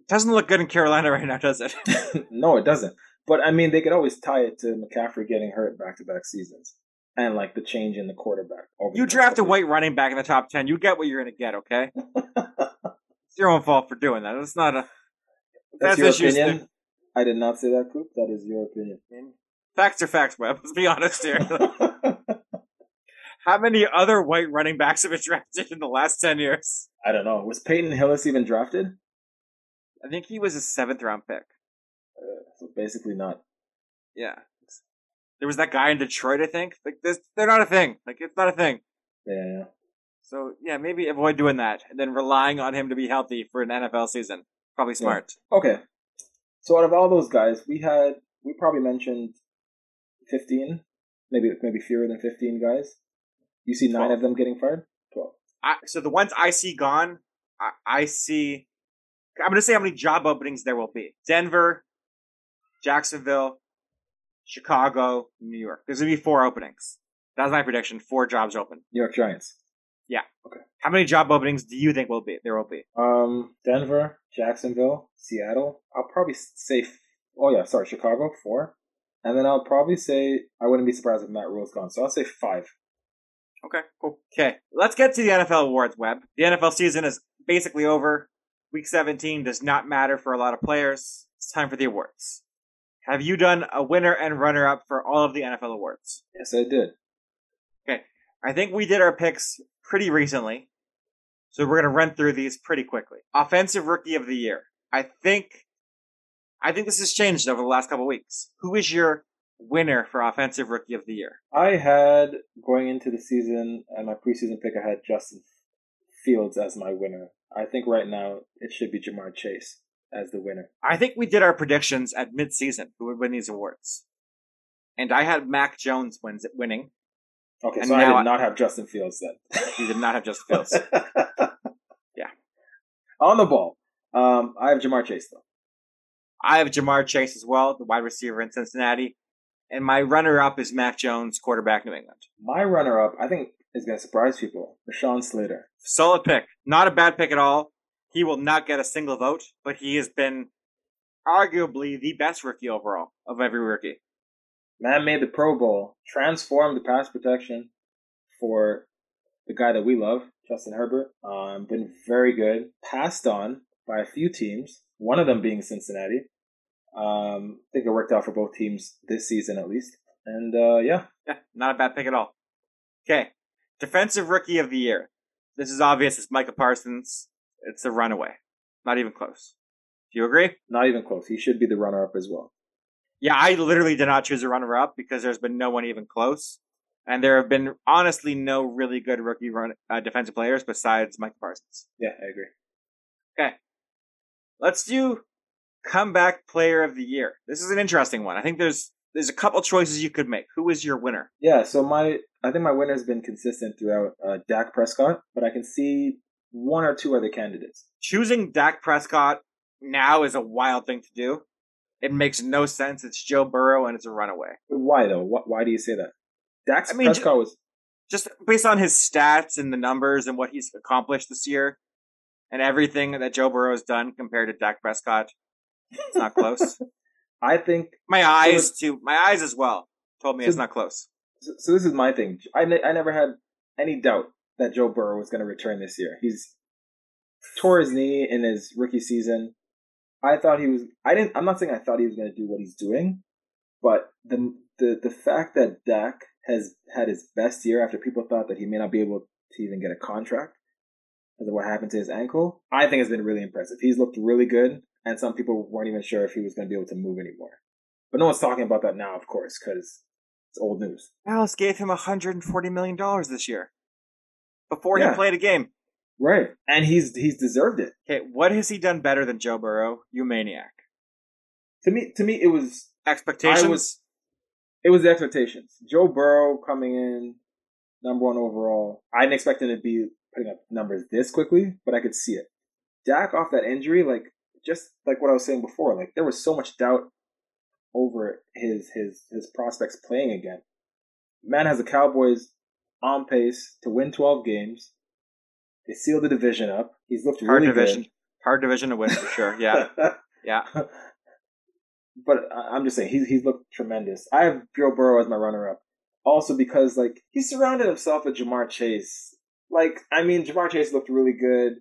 it doesn't look good in Carolina right now, does it? no, it doesn't. But I mean, they could always tie it to McCaffrey getting hurt back to back seasons and like the change in the quarterback. you draft a white running back in the top ten, you get what you're going to get. Okay, it's your own fault for doing that. It's not a. That's, that's your opinion. I did not say that, Coop. That is your opinion. Facts are facts, Webb. Let's be honest here. How many other white running backs have been drafted in the last ten years? I don't know. Was Peyton Hillis even drafted? I think he was a seventh round pick. Uh, so basically not. Yeah. There was that guy in Detroit, I think. Like this, they're not a thing. Like it's not a thing. Yeah, yeah. So yeah, maybe avoid doing that, and then relying on him to be healthy for an NFL season. Probably smart. Yeah. Okay. So out of all those guys, we had we probably mentioned fifteen, maybe maybe fewer than fifteen guys. You see nine 12. of them getting fired. Twelve. I, so the ones I see gone, I, I see. I'm going to say how many job openings there will be: Denver, Jacksonville, Chicago, New York. There's gonna be four openings. That's my prediction. Four jobs open. New York Giants. Yeah. Okay. How many job openings do you think will be there will be? Um, Denver, Jacksonville, Seattle. I'll probably say. Oh yeah, sorry, Chicago four, and then I'll probably say I wouldn't be surprised if Matt Rhule's gone. So I'll say five. Okay, cool. Okay, let's get to the NFL awards. web. The NFL season is basically over. Week 17 does not matter for a lot of players. It's time for the awards. Have you done a winner and runner up for all of the NFL awards? Yes, I did. Okay. I think we did our picks pretty recently. So we're going to run through these pretty quickly. Offensive rookie of the year. I think I think this has changed over the last couple weeks. Who is your winner for offensive rookie of the year? I had going into the season and my preseason pick I had Justin Fields as my winner. I think right now it should be Ja'Marr Chase as the winner. I think we did our predictions at midseason who would win these awards. And I had Mac Jones wins winning. Okay, and so I did not have Justin Fields then. you did not have Justin Fields. yeah. On the ball. Um, I have Ja'Marr Chase though. I have Ja'Marr Chase as well, the wide receiver in Cincinnati. And my runner up is Mac Jones, quarterback New England. My runner up, I think, is going to surprise people. Rashawn Slater. Solid pick. Not a bad pick at all. He will not get a single vote, but he has been arguably the best rookie overall of every rookie. Man made the Pro Bowl, transformed the pass protection for the guy that we love, Justin Herbert. Um, been very good. Passed on by a few teams, one of them being Cincinnati. Um, I think it worked out for both teams this season at least. And uh, yeah, Yeah, not a bad pick at all. Okay, defensive rookie of the year. This is obvious. It's Micah Parsons. It's a runaway. Not even close. Do you agree? not even close. He should be the runner-up as well. Yeah, I literally did not choose a runner up because there's been no one even close. And there have been honestly no really good rookie run uh, defensive players besides Mike Parsons. Yeah, I agree. Okay. Let's do comeback player of the year. This is an interesting one. I think there's there's a couple choices you could make. Who is your winner? Yeah, so my I think my winner's been consistent throughout. Uh, Dak Prescott, but I can see one or two other candidates. Choosing Dak Prescott now is a wild thing to do. It makes no sense. It's Joe Burrow and it's a runaway. Why though? Why, why do you say that? Dak I mean, Prescott was Just based on his stats and the numbers and what he's accomplished this year and everything that Joe Burrow has done compared to Dak Prescott, it's not close. I think my eyes too. My eyes as well told me So- it's not close. so, so this is my thing. I, ne- I never had any doubt that Joe Burrow was going to return this year. He's tore his knee in his rookie season. I thought he was. I didn't. I'm not saying I thought he was going to do what he's doing, but the the the fact that Dak has had his best year after people thought that he may not be able to even get a contract because of what happened to his ankle, I think has been really impressive. He's looked really good, and some people weren't even sure if he was going to be able to move anymore. But no one's talking about that now, of course, because it's old news. Dallas gave him 140 million dollars this year before Yeah. he played a game. Right. And he's he's deserved it. Okay, what has he done better than Joe Burrow? You maniac. To me to me it was Expectations. I was- it was the expectations. Joe Burrow coming in number one overall. I didn't expect him to be putting up numbers this quickly, but I could see it. Dak off that injury, like just like what I was saying before, like there was so much doubt over his his his prospects playing again. Man has the Cowboys on pace to win twelve games. They seal the division up. He's looked hard really division. good. Hard division to win for sure. Yeah. Yeah. but I'm just saying he's he's looked tremendous. I have Joe Burrow as my runner up, also because like he surrounded himself with Ja'Marr Chase. Like I mean, Ja'Marr Chase looked really good.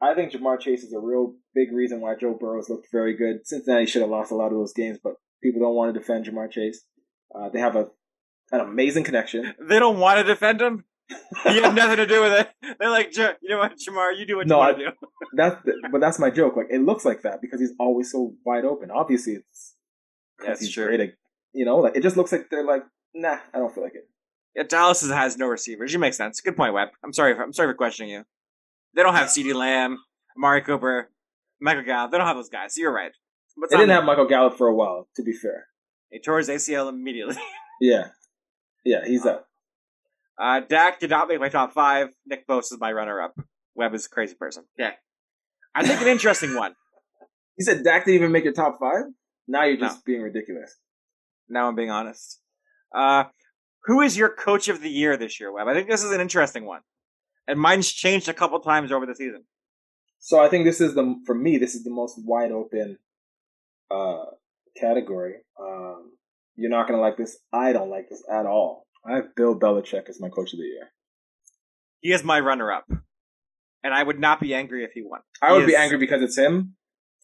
I think Ja'Marr Chase is a real big reason why Joe Burrow's looked very good. Cincinnati should have lost a lot of those games, but people don't want to defend Ja'Marr Chase. Uh, they have a an amazing connection. They don't want to defend him. He had nothing to do with it. They're like, "Ja- you know what, Ja'Marr, you do what No, you want I- to do. That's the, but that's my joke. Like it looks like that because he's always so wide open. Obviously, it's because he's true. great. At, you know, like it just looks like they're like, nah, I don't feel like it. Yeah, Dallas has no receivers. You make sense. Good point, Webb. I'm sorry. For, I'm sorry for questioning you. They don't have CeeDee Lamb, Amari Cooper, Michael Gallup. They don't have those guys. You're right. But They didn't have Michael Gallup for a while, to be fair. He tore his ACL immediately. Yeah, yeah, he's out. Uh, Dak did not make my top five. Nick Bosa is my runner-up. Webb is a crazy person. Yeah, I think an interesting one. You said Dak didn't even make your top five. Now you're No. just being ridiculous. Now I'm being honest. Uh, who is your coach of the year this year, Webb? I think this is an interesting one. And mine's changed a couple times over the season. So I think this is the for me this is the most wide open uh category. Um, you're not gonna like this. I don't like this at all. I have Bill Belichick as my coach of the year. He is my runner-up. And I would not be angry if he won. I He would be angry because it's him,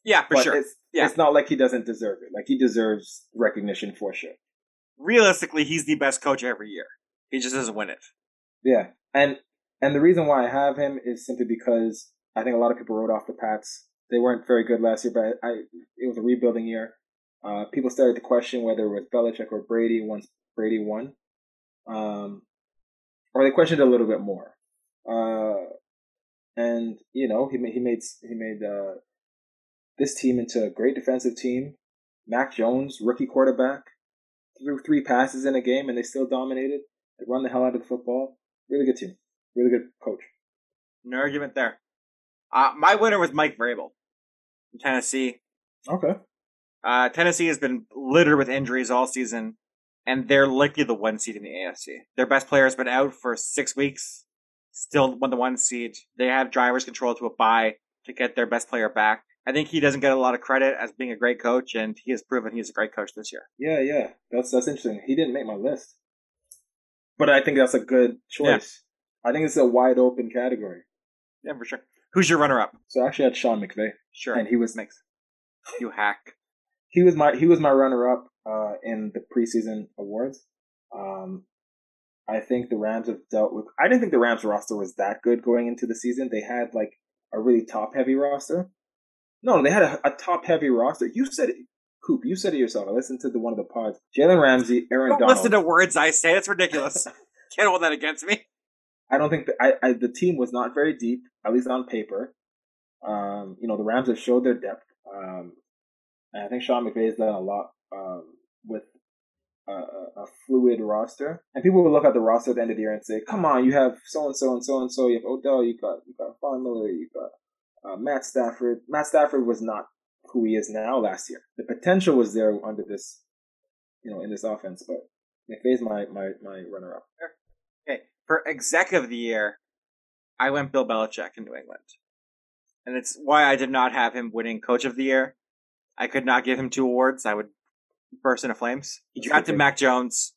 Yeah, for sure. it's Yeah. it's not like he doesn't deserve it. Like he deserves recognition for sure. Realistically, he's the best coach every year. He just doesn't win it. Yeah, and and the reason why I have him is simply because I think a lot of people wrote off the Pats. They weren't very good last year, but I it was a rebuilding year. Uh, people started to question whether it was Belichick or Brady once Brady won, um, or they questioned a little bit more. Uh, and you know he made he made he made uh, this team into a great defensive team. Mac Jones, rookie quarterback, threw three passes in a game, and they still dominated. They run the hell out of the football. Really good team. Really good coach. No argument there. Uh, my winner was Mike Vrabel from Tennessee. Okay. Uh, Tennessee has been littered with injuries all season, and they're likely the one seed in the AFC. Their best player has been out for six weeks, still won the one seed. They have drivers control to a bye to get their best player back. I think he doesn't get a lot of credit as being a great coach, and he has proven he's a great coach this year. Yeah, yeah. That's that's interesting. He didn't make my list, but I think that's a good choice. I think it's a wide open category. Yeah, for sure. Who's your runner-up? So I actually had Sean McVay, Sure, and he was makes you hack. he was my he was my runner up uh, in the preseason awards. Um, I think the Rams have dealt with. I didn't think the Rams roster was that good going into the season. They had like a really top heavy roster. No, they had a, a top heavy roster. You said it, Coop. You said it yourself. I listened to the one of the pods. Jalen Ramsey, Aaron Don't Donald. listen to words I say. It's ridiculous. Can't hold that against me. I don't think that I, I, the team was not very deep, at least on paper. Um, you know, the Rams have showed their depth. Um, and I think Sean McVay has done a lot um, with a, a, fluid roster. And people will look at the roster at the end of the year and say, "Come on, you have so and so and so and so. You have Odell. You got you got Von Miller. You got uh, Matt Stafford. Matt Stafford was not who he is now last year. The potential was there under this, you know, in this offense. But McVay's my my my runner up. Okay, for exec of the year, I went Bill Belichick in New England, and it's why I did not have him winning Coach of the Year. I could not give him two awards. I would burst into flames. He drafted. Mac Jones.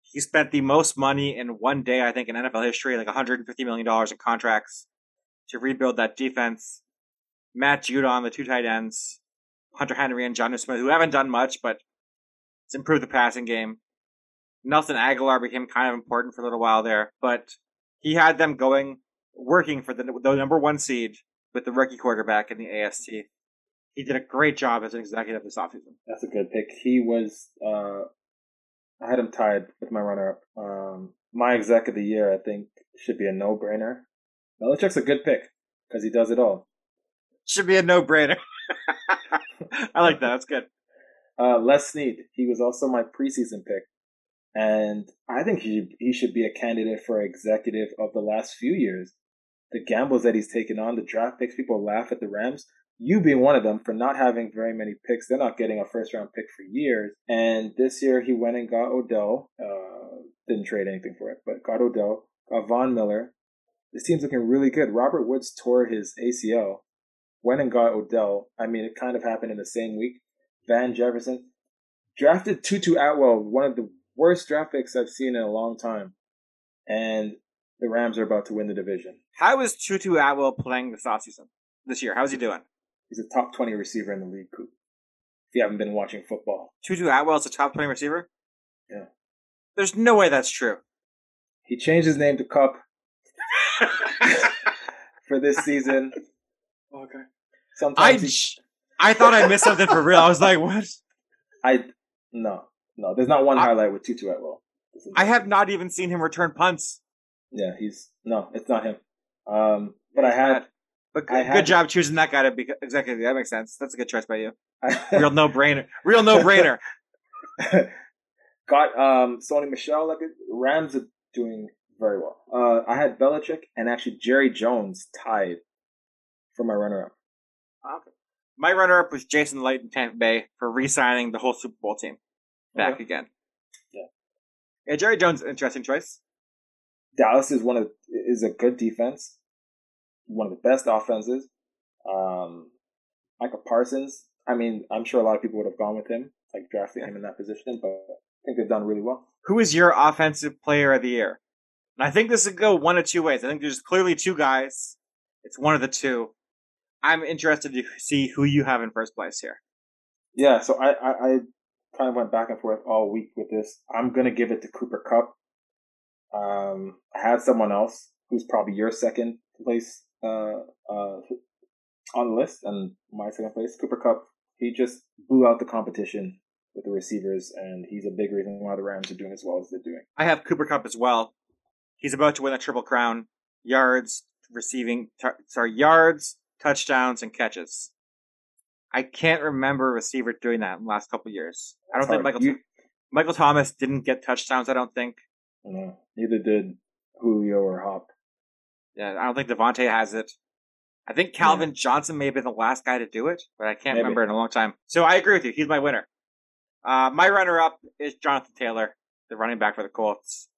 He spent the most money in one day, I think, in NFL history, like 150 million dollars in contracts to rebuild that defense. Matt Judon, the two tight ends, Hunter Henry and Jonnu Smith, who haven't done much, but it's improved the passing game. Nelson Agholor became kind of important for a little while there, but he had them going, working for the, the number one seed with the rookie quarterback in the AST. He did a great job as an executive this offseason. That's a good pick. He was. Uh, I had him tied with my runner up. Um, my exec of the year, I think, should be a no brainer. Belichick's a good pick because he does it all. Should be a no brainer. I like that. That's good. Uh, Les Snead, he was also my preseason pick, and I think he he should be a candidate for executive of the last few years. The gambles that he's taken on, the draft picks, people laugh at the Rams. You being one of them for not having very many picks. They're not getting a first round pick for years. And this year he went and got Odell. Uh, didn't trade anything for it, but got Odell, got Von Miller. This team's looking really good. Robert Woods tore his ACL, went and got Odell. I mean, it kind of happened in the same week. Van Jefferson drafted Tutu Atwell, one of the worst draft picks I've seen in a long time. And the Rams are about to win the division. How is Tutu Atwell playing this offseason this year? How's he doing? He's a top 20 receiver in the league, Coop. If you haven't been watching football, Tutu Atwell is a top 20 receiver? Yeah. There's no way that's true. he changed his name to Kupp for this season. okay. I, Sometimes he, j- I thought I missed something for real. I was like, what? I no no. There's not one I- highlight with Tutu Atwell. I have not even seen him return punts. Yeah, he's no. It's not him. Um, but I had But good, had- good job choosing that guy to be executive. That makes sense. That's a good choice by you. Real no brainer. Real no brainer. got um Sony Michel. Like Rams are doing very well. Uh, I had Belichick and actually Jerry Jones tied for my runner-up. Okay. My runner up was Jason Licht in Tampa Bay for re signing the whole Super Bowl team back Okay. again. Yeah. Yeah, Jerry Jones, interesting choice. Dallas is one of is a good defense, one of the best offenses. Um, Michael Parsons. I mean, I'm sure a lot of people would have gone with him, like drafting him in that position, but I think they've done really well. Who is your offensive player of the year? And I think this would go one of two ways. I think there's clearly two guys. It's one of the two. I'm interested to see who you have in first place here. Yeah, so I, I, I kind of went back and forth all week with this. I'm gonna give it to Cooper Kupp. Um, I had someone else who's probably your second place uh, uh, on the list, and my second place, Cooper Kupp. He just blew out the competition with the receivers, and he's a big reason why the Rams are doing as well as they're doing. I have Cooper Kupp as well. He's about to win a triple crown: yards, receiving, t- sorry, yards, touchdowns, and catches. I can't remember a receiver doing that in the last couple of years. I don't It's think hard. Michael You- Michael Thomas didn't get touchdowns. I don't think. You know, neither did Julio or Hop. Yeah, I don't think Davante has it. I think Calvin Johnson may have been the last guy to do it, but I can't Maybe. remember in a long time. So I agree with you. He's my winner. Uh, my runner-up is Jonathan Taylor, the running back for the Colts.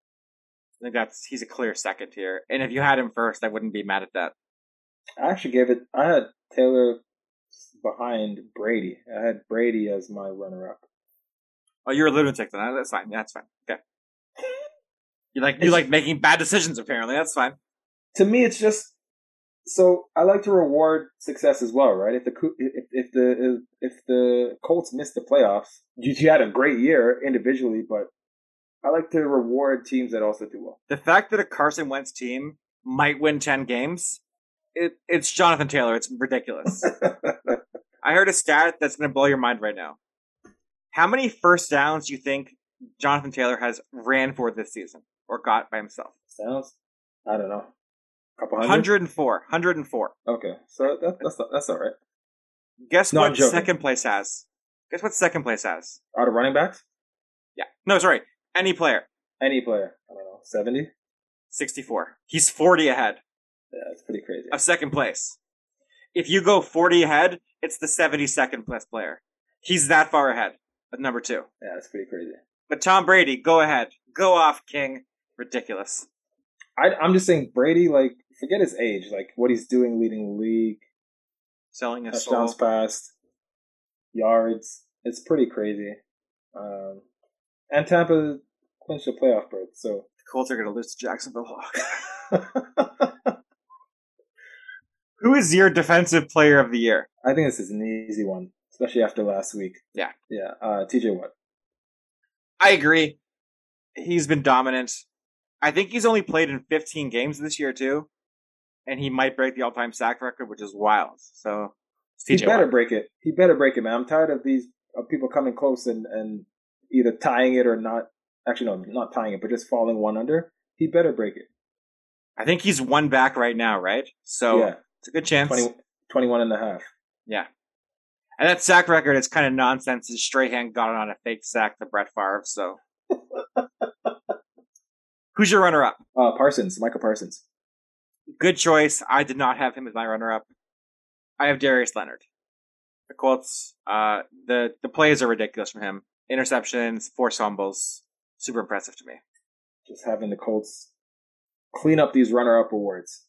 I think that's he's a clear second here. And if you had him first, I wouldn't be mad at that. I actually gave it. I had Taylor behind Brady. I had Brady as my runner-up. Oh, you're a lunatic then. That's fine. That's fine. Okay. You like you like making bad decisions. Apparently, that's fine. to me, it's just so I like to reward success as well, right? If the if, if the if the Colts miss the playoffs, you, you had a great year individually, but I like to reward teams that also do well. The fact that a Carson Wentz team might win ten games, it it's Jonathan Taylor. It's ridiculous. I heard a stat that's going to blow your mind right now. How many first downs do you think Jonathan Taylor has ran for this season or got by himself? Sounds, I don't know. Couple hundred? 104. 104. Okay. So that, that's that's all right. Guess Not what second place has? Guess what second place has? Out of running backs? Yeah. No, sorry. Any player. Any player. I don't know. 70? 64. He's 40 ahead. Yeah, that's pretty crazy. Of second place. If you go 40 ahead, it's the 72nd place player. He's that far ahead at number two. Yeah, that's pretty crazy. But Tom Brady, go ahead. Go off, King. Ridiculous. I, I'm just saying, Brady, like, forget his age, like what he's doing leading the league, selling his touchdowns soul. passed, yards. It's pretty crazy. Um, and Tampa clinched a playoff berth, so the Colts are going to lose to Jacksonville. Who is your defensive player of the year? I think this is an easy one, especially after last week. Yeah, yeah. Uh, TJ Watt. I agree. He's been dominant. I think he's only played in 15 games this year too and he might break the all-time sack record, which is wild. So he better Watt. break it. He better break it, man. I'm tired of these of people coming close and and either tying it or not. Actually, no, not tying it, but just falling one under. He better break it. I think he's one back right now, right? So yeah. It's a good chance. 20, 21 and a half. Yeah. And that sack record is kind of nonsense. Strahan got it on a fake sack to Brett Favre, so. Who's your runner up? Uh, Parsons, Michael Parsons. Good choice. I did not have him as my runner up. I have Darius Leonard. The Colts, uh, the the plays are ridiculous from him. Interceptions, force fumbles, super impressive to me. Just having the Colts clean up these runner up awards.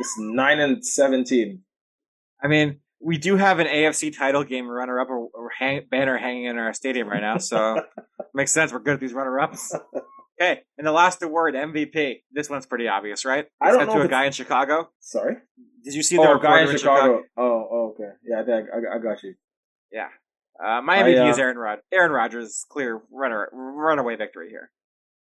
This nine and seventeen. I mean, we do have an AFC title game runner up or, or hang, banner hanging in our stadium right now, so makes sense. We're good at these runner ups. Okay, and the last award, MVP. This one's pretty obvious, right? It's I don't know. To a guy in Chicago. Sorry. Did you see the oh, guy in, Chicago? Chicago? Oh, oh, okay. Yeah, I, think I, I got you. Yeah. Uh, my MVP I, uh, is Aaron Rod. Aaron Rodgers, clear runner, runaway victory here.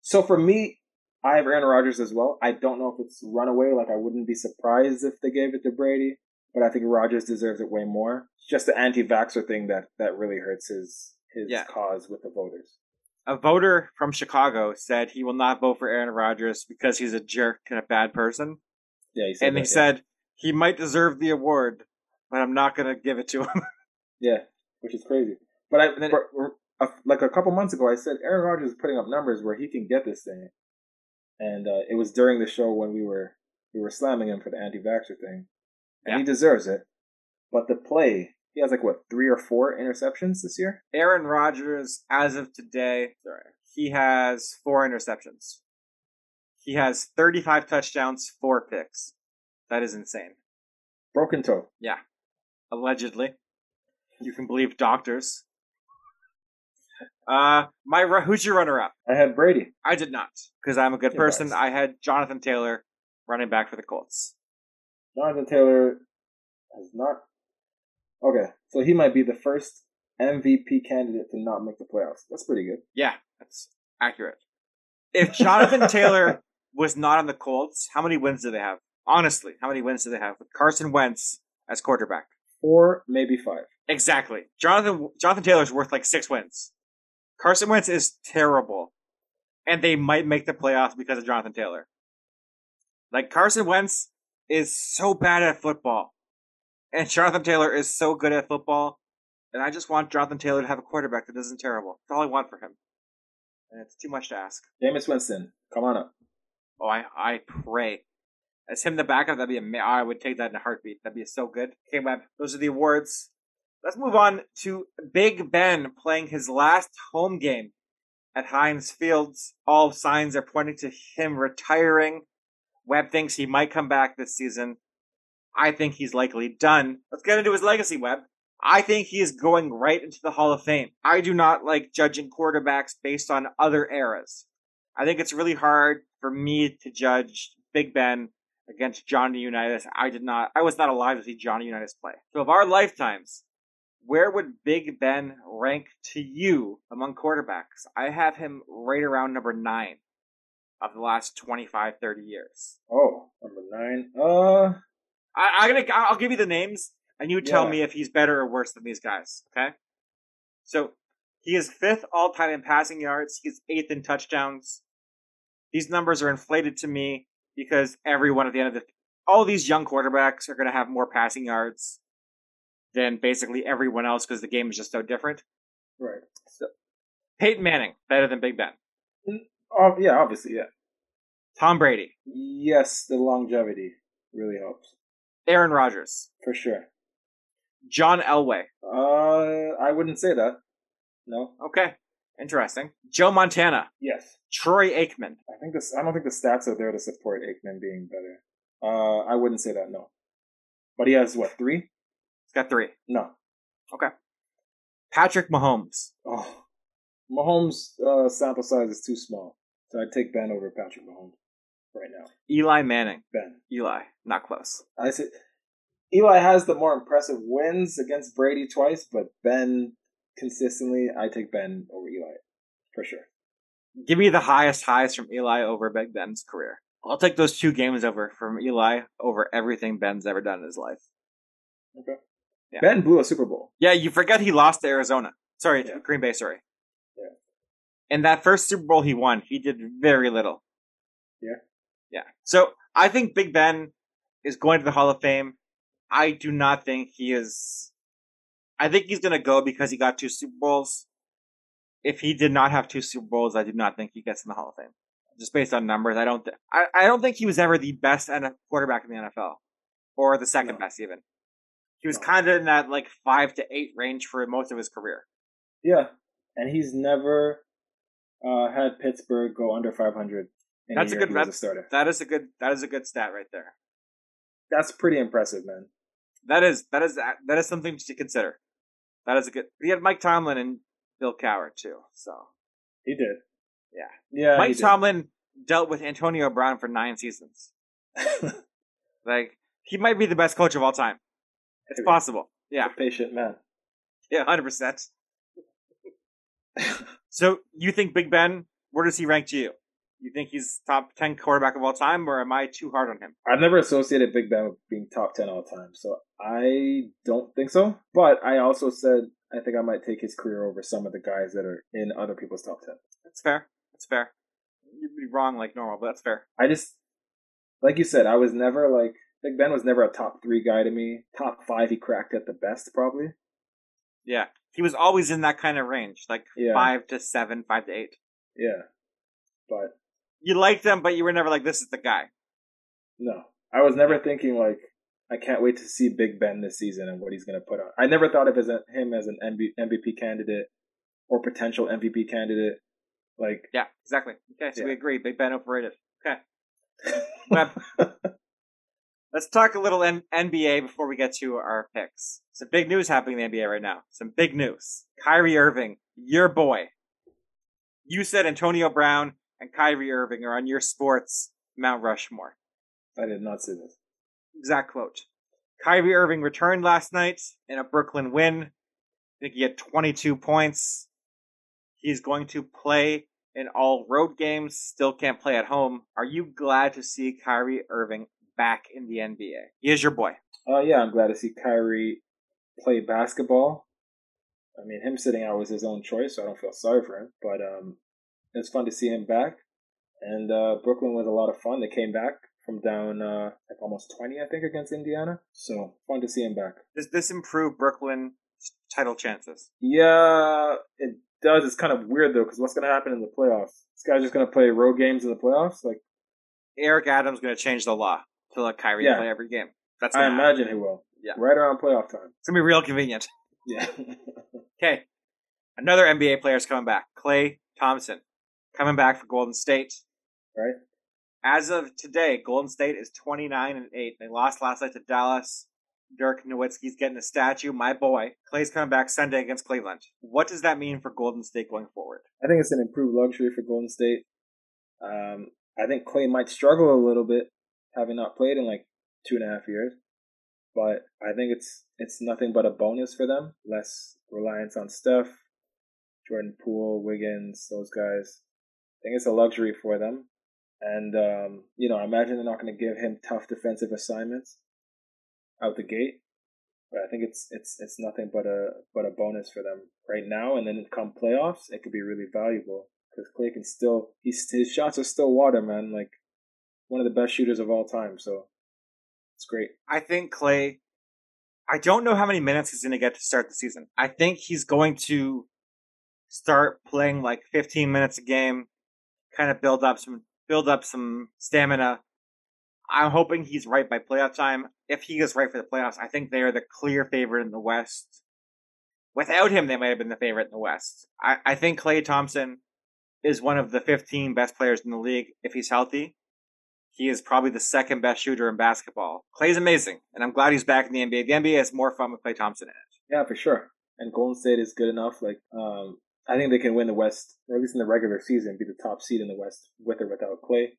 So for me, I have Aaron Rodgers as well. I don't know if it's runaway. Like I wouldn't be surprised if they gave it to Brady, but I think Rodgers deserves it way more. It's just the anti-vaxxer thing that that really hurts his his yeah. cause with the voters a voter from Chicago said he will not vote for Aaron Rodgers because he's a jerk and a bad person. Yeah, he and that, he yeah. said he might deserve the award, but I'm not going to give it to him. yeah, which is crazy. But I, then, for, a, uh, like a couple months ago, I said Aaron Rodgers is putting up numbers where he can get this thing, and uh, it was during the show when we were we were slamming him for the anti-vaxxer thing, and yeah. he deserves it. But the play he has like what three or four interceptions this year. Aaron Rodgers, as of today, sorry, he has four interceptions. He has 35 touchdowns, four picks. That is insane. Broken toe. Yeah, allegedly. You can believe doctors. Uh, my who's your runner up? I had Brady. I did not because I'm a good person. I had Jonathan Taylor, running back for the Colts. Jonathan Taylor has not Okay, so he might be the first MVP candidate to not make the playoffs. That's pretty good. Yeah, that's accurate. If Jonathan Taylor was not on the Colts, how many wins do they have? Honestly, how many wins do they have with Carson Wentz as quarterback? Four, maybe five. Exactly. Jonathan Jonathan Taylor's worth like six wins. Carson Wentz is terrible, and they might make the playoffs because of Jonathan Taylor. Like Carson Wentz is so bad at football. And Jonathan Taylor is so good at football, and I just want Jonathan Taylor to have a quarterback that isn't terrible. That's all I want for him. And it's too much to ask. Jameis Winston, come on up. Oh, I I pray. As him the backup, that'd be a. I would take that in a heartbeat. That'd be so good. Okay, Web. Those are the awards. Let's move on to Big Ben playing his last home game at Heinz Fields. All signs are pointing to him retiring. Webb thinks he might come back this season. I think he's likely done. Let's get into his legacy, Webb. I think he is going right into the Hall of Fame. I do not like judging quarterbacks based on other eras. I think it's really hard for me to judge Big Ben against Johnny Unitas. I did not. I was not alive to see Johnny Unitas play. So of our lifetimes, where would Big Ben rank to you among quarterbacks? I have him right around number nine of the last 25, 30 years. Oh, number nine. Uh, I, I'm gonna. I'll give you the names, and you tell Yeah. me if he's better or worse than these guys. Okay. So he is fifth all time in passing yards. He's eighth in touchdowns. These numbers are inflated to me because everyone at the end of the all these young quarterbacks are going to have more passing yards than basically everyone else because the game is just so different. right. So, Peyton Manning better than Big Ben. Oh, yeah, obviously, yeah. Tom Brady, Yes, the longevity really helps Aaron Rodgers, for sure. John Elway. Uh, I wouldn't say that. No. Okay, interesting. Joe Montana, Yes. Troy Aikman. I think this. I don't think the stats are there to support Aikman being better. Uh, I wouldn't say that. No. But he has what three? Got three. No. Okay. Patrick Mahomes. Oh, Mahomes' uh, sample size is too small, so I'd take Ben over Patrick Mahomes right now. Eli Manning. Ben. Eli, not close. I say Eli has the more impressive wins against Brady twice, but Ben consistently, I take Ben over Eli for sure. Give me the highest highs from Eli over Big Ben's career. I'll take those two games over from Eli over everything Ben's ever done in his life. Okay. Yeah. Ben blew a Super Bowl. Yeah, you forget he lost to Arizona. Sorry, Yeah. Green Bay, sorry. Yeah. In that first Super Bowl he won, he did very little. Yeah. Yeah. So I think Big Ben is going to the Hall of Fame. I do not think he is. I think he's going to go because he got two Super Bowls. If he did not have two Super Bowls, I do not think he gets in the Hall of Fame. Just based on numbers, I don't. Th- I, I don't think he was ever the best quarterback in the NFL, or the second No. best even. He was kind of in that like five to eight range for most of his career. Yeah, and he's never uh, had Pittsburgh go under 500. That's a good that's- starter. That is a good. That is a good stat right there. That's pretty impressive, man. That is that is that is something to consider. That is a good. He had Mike Tomlin and Bill Cowher too. So He did. Yeah. Yeah. Mike. Tomlin dealt with Antonio Brown for nine seasons. Like he might be the best coach of all time. It's possible. Yeah, A patient man. yeah, hundred percent. So you think Big Ben? Where does he rank to you? You think he's top ten quarterback of all time, or am I too hard on him? I've never associated Big Ben with being top 10 all time, so I don't think so. But I also said I think I might take his career over some of the guys that are in other people's top 10. That's fair. That's fair. You'd be wrong like normal, but that's fair. I just, like you said, I was never like, Big Ben was never a top three guy to me. Top five, he cracked at the best, probably. Yeah, he was always in that kind of range, like Yeah. five to seven, five to eight. Yeah. But You liked them, but you were never like, "This is the guy." no, I was never thinking like, I can't wait to see Big Ben this season and what he's going to put on. I never thought of as a, him as an MVP candidate or potential MVP candidate. Like, Yeah, exactly. Okay, so we Yeah. agree. Big Ben overrated. Okay. let's talk a little N- NBA before we get to our picks. Some big news happening in the NBA right now. Some big news. Kyrie Irving, your boy. You said Antonio Brown and Kyrie Irving are on your sports Mount Rushmore. I did not see this. Exact quote. Kyrie Irving returned last night in a Brooklyn win. I think he had 22 points. He's going to play in all road games, still can't play at home. Are you glad to see Kyrie Irving back in the NBA? He is your boy. Uh, yeah, I'm glad to see Kyrie play basketball. I mean, him sitting out was his own choice, so I don't feel sorry for him. But um, it's fun to see him back. And uh, Brooklyn was a lot of fun. They came back from down uh, like almost 20, I think, against Indiana. So fun to see him back. Does this improve Brooklyn title chances? Yeah, it does. It's kind of weird though, because what's going to happen in the playoffs? This guy's just going to play road games in the playoffs. Like Eric Adams going to change the law to let Kyrie Yeah. play every game. That's I imagine he will. Yeah. right around playoff time. It's gonna be real convenient. Yeah, Okay. Another NBA player is coming back. Klay Thompson. Coming back for Golden State. right. As of today, Golden State is 29 and 8. They lost last night to Dallas. Dirk Nowitzki's getting a statue. My boy. Klay's coming back Sunday against Cleveland. What does that mean for Golden State going forward? I think it's an improved luxury for Golden State. Um, I think Klay might struggle a little bit having not played in like two and a half years. But I think it's it's nothing but a bonus for them. Less reliance on Steph, Jordan Poole, Wiggins, those guys. I think it's a luxury for them. And um, you know, I imagine they're not going to give him tough defensive assignments out the gate. But I think it's it's it's nothing but a but a bonus for them right now. And then come playoffs, it could be really valuable because Klay can still he's his shots are still water, man. Like one of the best shooters of all time. So it's great. I think Klay. I don't know how many minutes he's going to get to start the season. I think he's going to start playing like 15 minutes a game, kind of build up some build up some stamina. I'm hoping he's right by playoff time. If he is right for the playoffs, I think they are the clear favorite in the West. Without him, they might have been the favorite in the West. I, I think Klay Thompson is one of the 15 best players in the league if he's healthy. He is probably the second best shooter in basketball. Klay's amazing, and I'm glad he's back in the NBA. The NBA has more fun with Klay Thompson in it. Yeah, for sure. And Golden State is good enough. Like, um, I think they can win the West, or at least in the regular season, be the top seed in the West with or without Klay.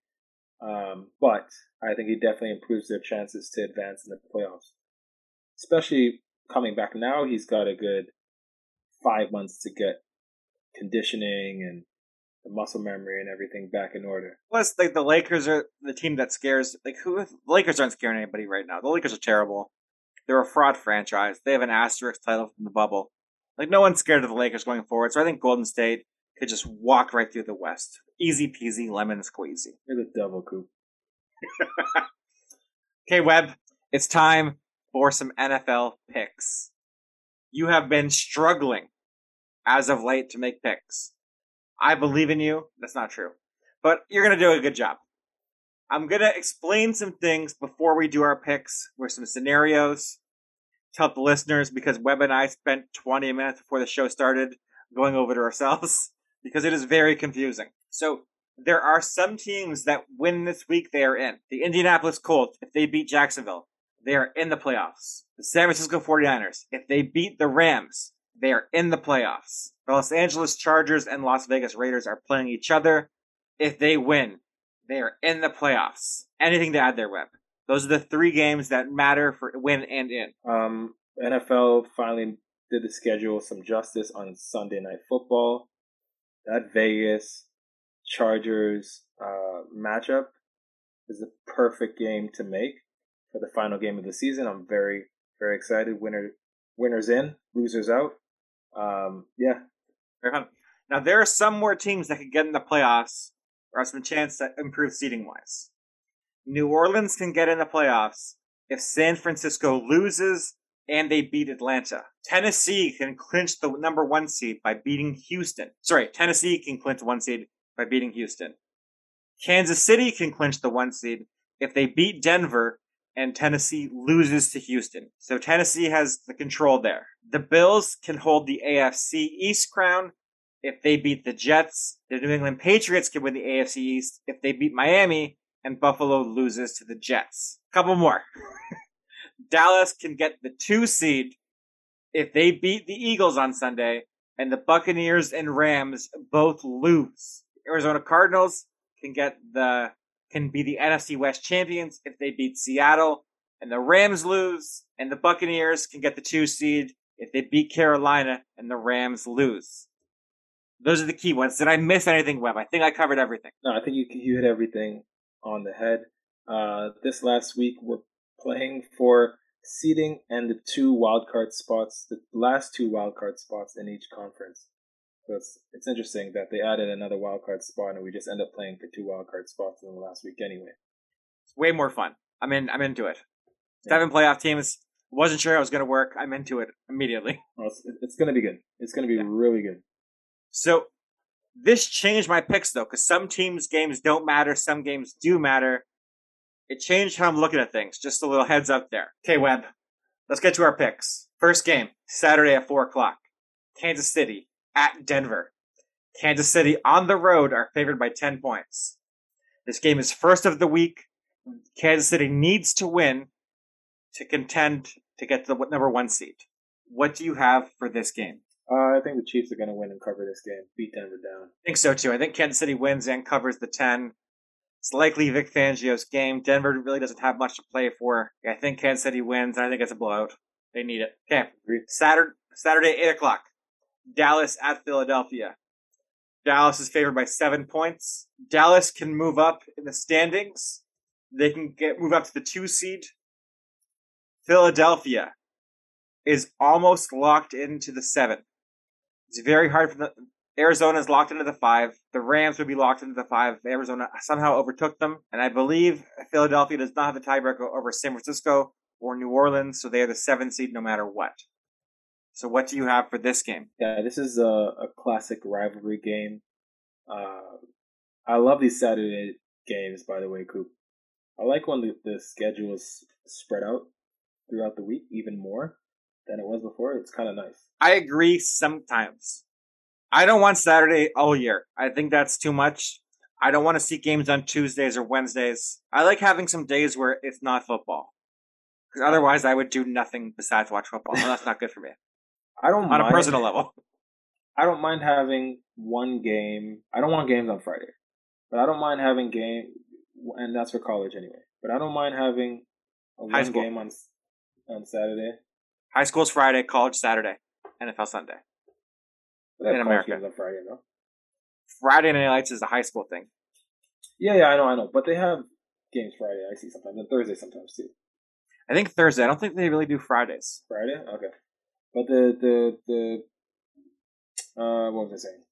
Um, but I think he definitely improves their chances to advance in the playoffs. Especially coming back now, he's got a good five months to get conditioning and the muscle memory and everything back in order. Plus, like the Lakers are the team that scares. Like who? The Lakers aren't scaring anybody right now. The Lakers are terrible. They're a fraud franchise. They have an asterisk title from the bubble. Like no one's scared of the Lakers going forward. So I think Golden State could just walk right through the West, easy peasy, lemon squeezy. You're the devil, Coop. okay, Webb, it's time for some NFL picks. You have been struggling as of late to make picks. I believe in you. That's not true. But you're going to do a good job. I'm going to explain some things before we do our picks with some scenarios to help the listeners because Webb and I spent 20 minutes before the show started going over to ourselves because it is very confusing. So there are some teams that win this week, they are in. The Indianapolis Colts, if they beat Jacksonville, they are in the playoffs. The San Francisco 49ers, if they beat the Rams, they are in the playoffs. The Los Angeles Chargers and Las Vegas Raiders are playing each other. If they win, they are in the playoffs. Anything to add there, Webb? Those are the three games that matter for win and in. Um, NFL finally did the schedule some justice on Sunday Night Football. That Vegas Chargers uh, matchup is the perfect game to make for the final game of the season. I'm very, very excited. Winner, winners in, losers out. Um, yeah. Now there are some more teams that could get in the playoffs or have some chance to improve seating wise. New Orleans can get in the playoffs if San Francisco loses and they beat Atlanta. Tennessee can clinch the number one seed by beating Houston. Sorry, Tennessee can clinch one seed by beating Houston. Kansas City can clinch the one seed if they beat Denver and Tennessee loses to Houston. So Tennessee has the control there. The Bills can hold the AFC East crown if they beat the Jets. The New England Patriots can win the AFC East if they beat Miami and Buffalo loses to the Jets. Couple more. Dallas can get the two seed if they beat the Eagles on Sunday and the Buccaneers and Rams both lose. Arizona Cardinals can get the can be the NFC West champions if they beat Seattle and the Rams lose, and the Buccaneers can get the two seed if they beat Carolina and the Rams lose. Those are the key ones. Did I miss anything, Webb? I think I covered everything. No, I think you you hit everything on the head. Uh, this last week, we're playing for seeding and the two wildcard spots, the last two wildcard spots in each conference. So it's, it's interesting that they added another wildcard spot and we just end up playing for two wildcard spots in the last week anyway. It's way more fun. I'm in. I'm into it. Yeah. Seven playoff teams. Wasn't sure I was going to work. I'm into it immediately. Well, it's, it's going to be good. It's going to be yeah. really good. So this changed my picks though, because some teams' games don't matter, some games do matter. It changed how I'm looking at things. Just a little heads up there. Okay, Webb. Let's get to our picks. First game, Saturday at 4 o'clock. Kansas City at Denver. Kansas City on the road are favored by 10 points. This game is first of the week. Kansas City needs to win to contend to get the number one seed. What do you have for this game? Uh, I think the Chiefs are going to win and cover this game, beat Denver down. I think so too. I think Kansas City wins and covers the 10. It's likely Vic Fangio's game. Denver really doesn't have much to play for. I think Kansas City wins. I think it's a blowout. They need it. Okay. Saturday, Saturday, 8 o'clock. Dallas at Philadelphia. Dallas is favored by seven points. Dallas can move up in the standings. They can get move up to the two seed. Philadelphia is almost locked into the seven. It's very hard for the Arizona is locked into the five. The Rams would be locked into the five. Arizona somehow overtook them, and I believe Philadelphia does not have the tiebreaker over San Francisco or New Orleans, so they are the seven seed no matter what. So, what do you have for this game? Yeah, this is a, a classic rivalry game. Uh, I love these Saturday games, by the way, Coop. I like when the, the schedule is spread out throughout the week even more than it was before. It's kind of nice. I agree sometimes. I don't want Saturday all year. I think that's too much. I don't want to see games on Tuesdays or Wednesdays. I like having some days where it's not football. Because otherwise, I would do nothing besides watch football. That's not good for me. I don't on a personal level. I don't mind having one game. I don't want games on Friday, but I don't mind having game, and that's for college anyway. But I don't mind having a High one school. game on on Saturday. High school's Friday, college Saturday, NFL Sunday. In America. on Friday, no? Friday Night Lights is a high school thing. Yeah, yeah, I know, I know. But they have games Friday. I see sometimes and Thursday sometimes too. I think Thursday. I don't think they really do Fridays. Friday, okay. But the the the uh, what was I saying?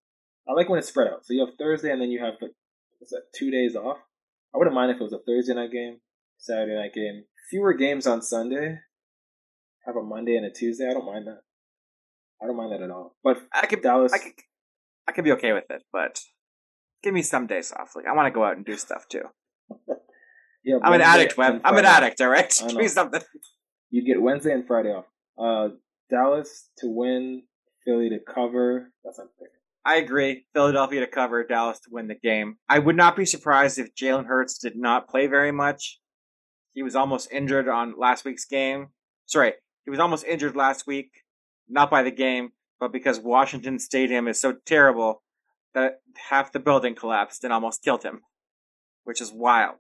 I like when it's spread out. So you have Thursday, and then you have like what's that? Two days off. I wouldn't mind if it was a Thursday night game, Saturday night game. Fewer games on Sunday. Have a Monday and a Tuesday. I don't mind that. I don't mind that at all. But I could, Dallas, I could, I could be okay with it, but give me some days off. Like I want to go out and do stuff too. yeah, I'm an addict, Webb. I'm an addict. All right, give me something. You get Wednesday and Friday off. Uh, Dallas to win, Philly to cover. That's not fair. I agree. Philadelphia to cover, Dallas to win the game. I would not be surprised if Jalen Hurts did not play very much. He was almost injured on last week's game. Sorry, he was almost injured last week, not by the game, but because Washington Stadium is so terrible that half the building collapsed and almost killed him, which is wild.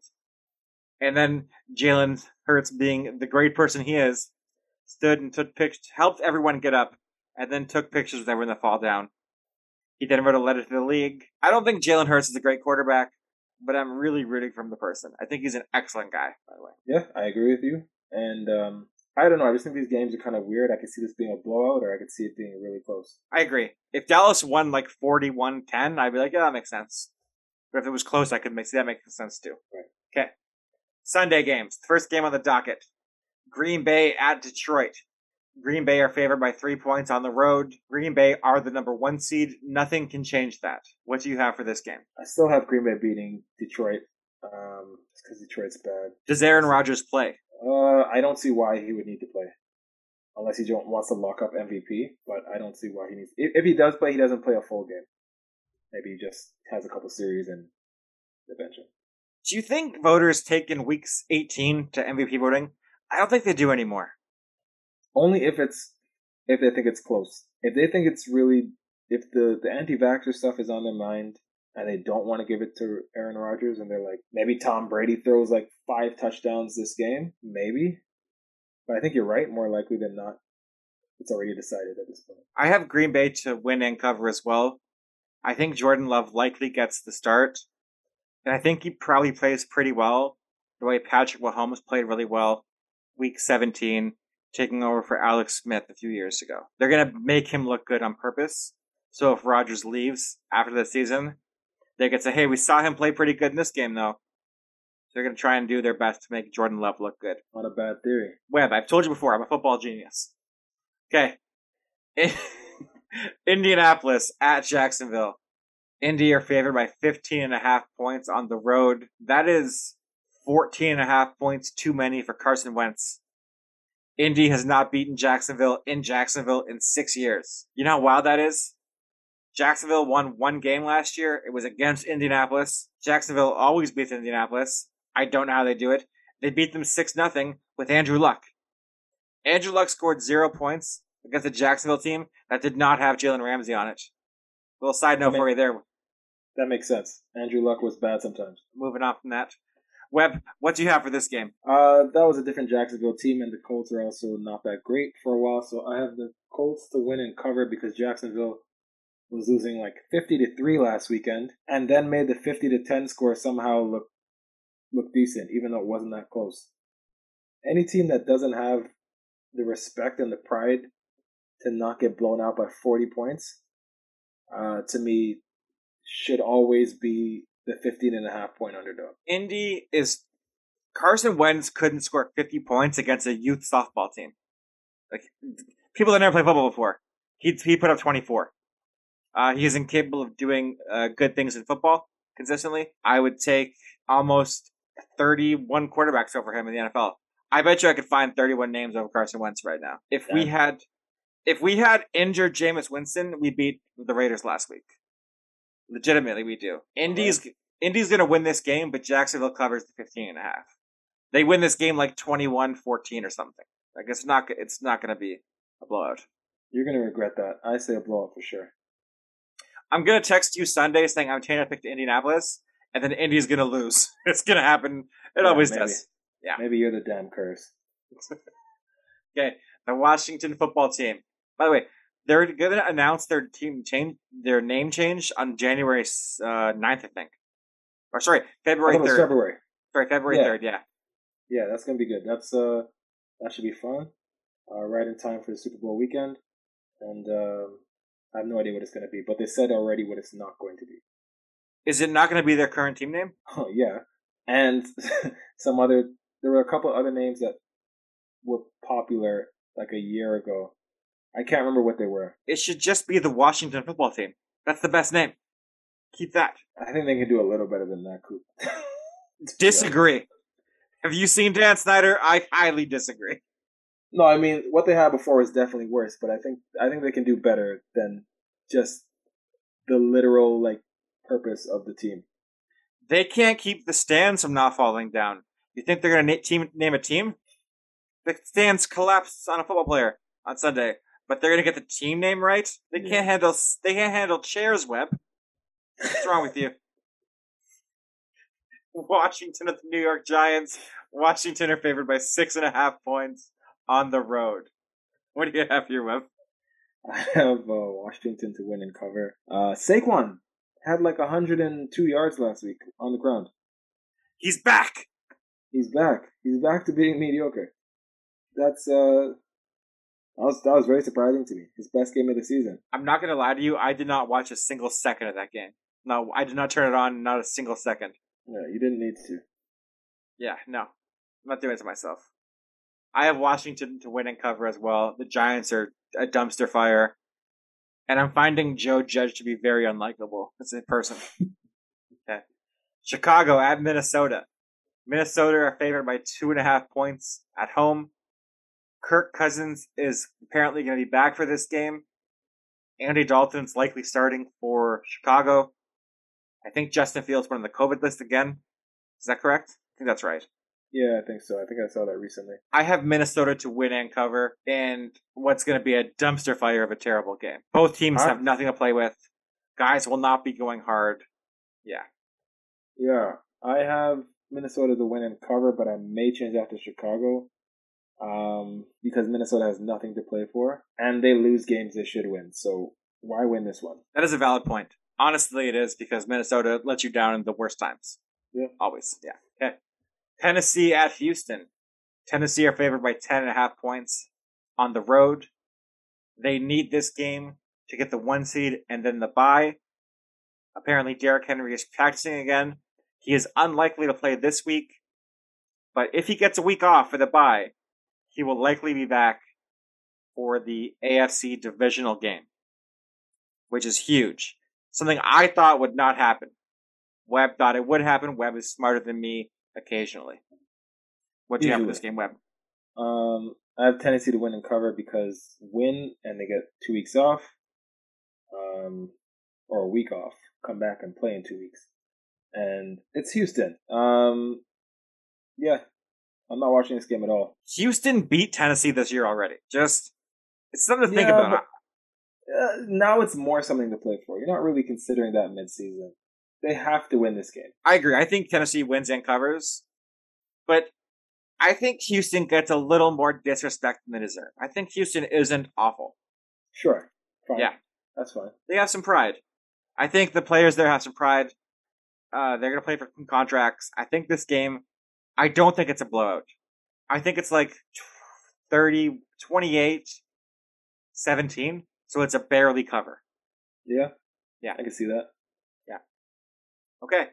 And then Jalen Hurts, being the great person he is, stood and took pictures, helped everyone get up, and then took pictures with everyone that fall down. He then wrote a letter to the league. I don't think Jalen Hurts is a great quarterback, but I'm really rooting for the person. I think he's an excellent guy, by the way. Yeah, I agree with you. And um, I don't know. I just think these games are kind of weird. I could see this being a blowout, or I could see it being really close. I agree. If Dallas won like 41 10, I'd be like, yeah, that makes sense. But if it was close, I could make see that makes sense too. Right. Okay. Sunday games. First game on the docket Green Bay at Detroit. Green Bay are favored by three points on the road. Green Bay are the number one seed. Nothing can change that. What do you have for this game? I still have Green Bay beating Detroit um, because Detroit's bad. Does Aaron Rodgers play? Uh, I don't see why he would need to play. Unless he don't, wants to lock up MVP, but I don't see why he needs. If, if he does play, he doesn't play a full game. Maybe he just has a couple series and they bench him. Do you think voters take in weeks 18 to MVP voting? I don't think they do anymore. Only if it's if they think it's close. If they think it's really if the the anti-vaxxer stuff is on their mind and they don't want to give it to Aaron Rodgers and they're like maybe Tom Brady throws like five touchdowns this game, maybe. But I think you're right. More likely than not, it's already decided at this point. I have Green Bay to win and cover as well. I think Jordan Love likely gets the start. And I think he probably plays pretty well. The way Patrick Mahomes played really well week 17, taking over for Alex Smith a few years ago. They're going to make him look good on purpose. So if Rodgers leaves after the season, they could say, hey, we saw him play pretty good in this game, though. So They're going to try and do their best to make Jordan Love look good. Not a bad theory. Webb, I've told you before, I'm a football genius. Okay. Indianapolis at Jacksonville. Indy are favored by 15 and a half points on the road. That is 14 and a half points too many for Carson Wentz. Indy has not beaten Jacksonville in Jacksonville in six years. You know how wild that is? Jacksonville won one game last year. It was against Indianapolis. Jacksonville always beats Indianapolis. I don't know how they do it. They beat them 6 0 with Andrew Luck. Andrew Luck scored zero points against the Jacksonville team that did not have Jalen Ramsey on it. Little side note mean- for you there. That makes sense. Andrew Luck was bad sometimes. Moving on from that. Webb, what do you have for this game? Uh, that was a different Jacksonville team, and the Colts are also not that great for a while. So I have the Colts to win and cover because Jacksonville was losing like fifty to three last weekend, and then made the fifty to ten score somehow look look decent, even though it wasn't that close. Any team that doesn't have the respect and the pride to not get blown out by forty points, uh, to me, should always be the 15 and a half point underdog. Indy is Carson Wentz couldn't score 50 points against a youth softball team. Like people that never played football before. He he put up 24. Uh, he is incapable of doing uh, good things in football consistently. I would take almost 31 quarterbacks over him in the NFL. I bet you I could find 31 names over Carson Wentz right now. If we had, if we had injured Jameis Winston, we beat the Raiders last week. Legitimately, we do. Indy's Indy's going to win this game, but Jacksonville covers the 15 and a half. They win this game like 21-14 or something. Like it's not it's not going to be a blowout. You're going to regret that. I say a blowout for sure. I'm going to text you Sunday saying I'm changing to pick to Indianapolis, and then Indy's going to lose. It's going to happen. It yeah, always maybe. does. Yeah. Maybe you're the damn curse. okay, the Washington football team. By the way, they're going to announce their team change, their name change on January uh, 9th, I think. Or sorry, February third. February. Sorry, February third. Yeah. yeah. Yeah, that's gonna be good. That's uh, that should be fun. Uh, right in time for the Super Bowl weekend, and um, I have no idea what it's gonna be, but they said already what it's not going to be. Is it not going to be their current team name? Oh yeah, and some other. There were a couple other names that were popular like a year ago. I can't remember what they were. It should just be the Washington football team. That's the best name. Keep that. I think they can do a little better than that, Coop. disagree. Have you seen Dan Snyder? I highly disagree. No, I mean what they had before was definitely worse, but I think I think they can do better than just the literal like purpose of the team. They can't keep the stands from not falling down. You think they're gonna na- team name a team? The stands collapse on a football player on Sunday, but they're gonna get the team name right. They can't handle. They can't handle chairs. Webb. What's wrong with you? Washington at the New York Giants. Washington are favored by six and a half points on the road. What do you have here, Webb? I have uh, Washington to win and cover. Uh, Saquon had like 102 yards last week on the ground. He's back. He's back. He's back to being mediocre. That's uh, that was that was very surprising to me. His best game of the season. I'm not gonna lie to you. I did not watch a single second of that game. No, I did not turn it on. Not a single second. Yeah, you didn't need to. Yeah, no, I'm not doing it to myself. I have Washington to win and cover as well. The Giants are a dumpster fire, and I'm finding Joe Judge to be very unlikable as a person. okay, Chicago at Minnesota. Minnesota are favored by two and a half points at home. Kirk Cousins is apparently going to be back for this game. Andy Dalton's likely starting for Chicago. I think Justin Fields went on the COVID list again. Is that correct? I think that's right. Yeah, I think so. I think I saw that recently. I have Minnesota to win and cover, and what's going to be a dumpster fire of a terrible game. Both teams huh? have nothing to play with. Guys will not be going hard. Yeah. Yeah. I have Minnesota to win and cover, but I may change that to Chicago um, because Minnesota has nothing to play for, and they lose games they should win. So why win this one? That is a valid point. Honestly, it is because Minnesota lets you down in the worst times. Yeah. Always. Yeah. Okay. Tennessee at Houston. Tennessee are favored by 10.5 points on the road. They need this game to get the one seed and then the bye. Apparently, Derrick Henry is practicing again. He is unlikely to play this week, but if he gets a week off for the bye, he will likely be back for the AFC divisional game, which is huge. Something I thought would not happen. Webb thought it would happen. Webb is smarter than me occasionally. What do you have for this game, Webb? Um, I have Tennessee to win and cover because win and they get two weeks off, um, or a week off, come back and play in two weeks, and it's Houston. Um, yeah, I'm not watching this game at all. Houston beat Tennessee this year already. Just it's something to think about. But, uh, now it's more something to play for. You're not really considering that midseason. they have to win this game. I agree. I think Tennessee wins and covers, but I think Houston gets a little more disrespect than they deserve. I think Houston isn't awful. Sure. Fine. Yeah. That's fine. They have some pride. I think the players there have some pride. Uh, they're going to play for contracts. I think this game, I don't think it's a blowout. I think it's like 30, 28, 17. So it's a barely cover. Yeah. Yeah. I can see that. Yeah. Okay.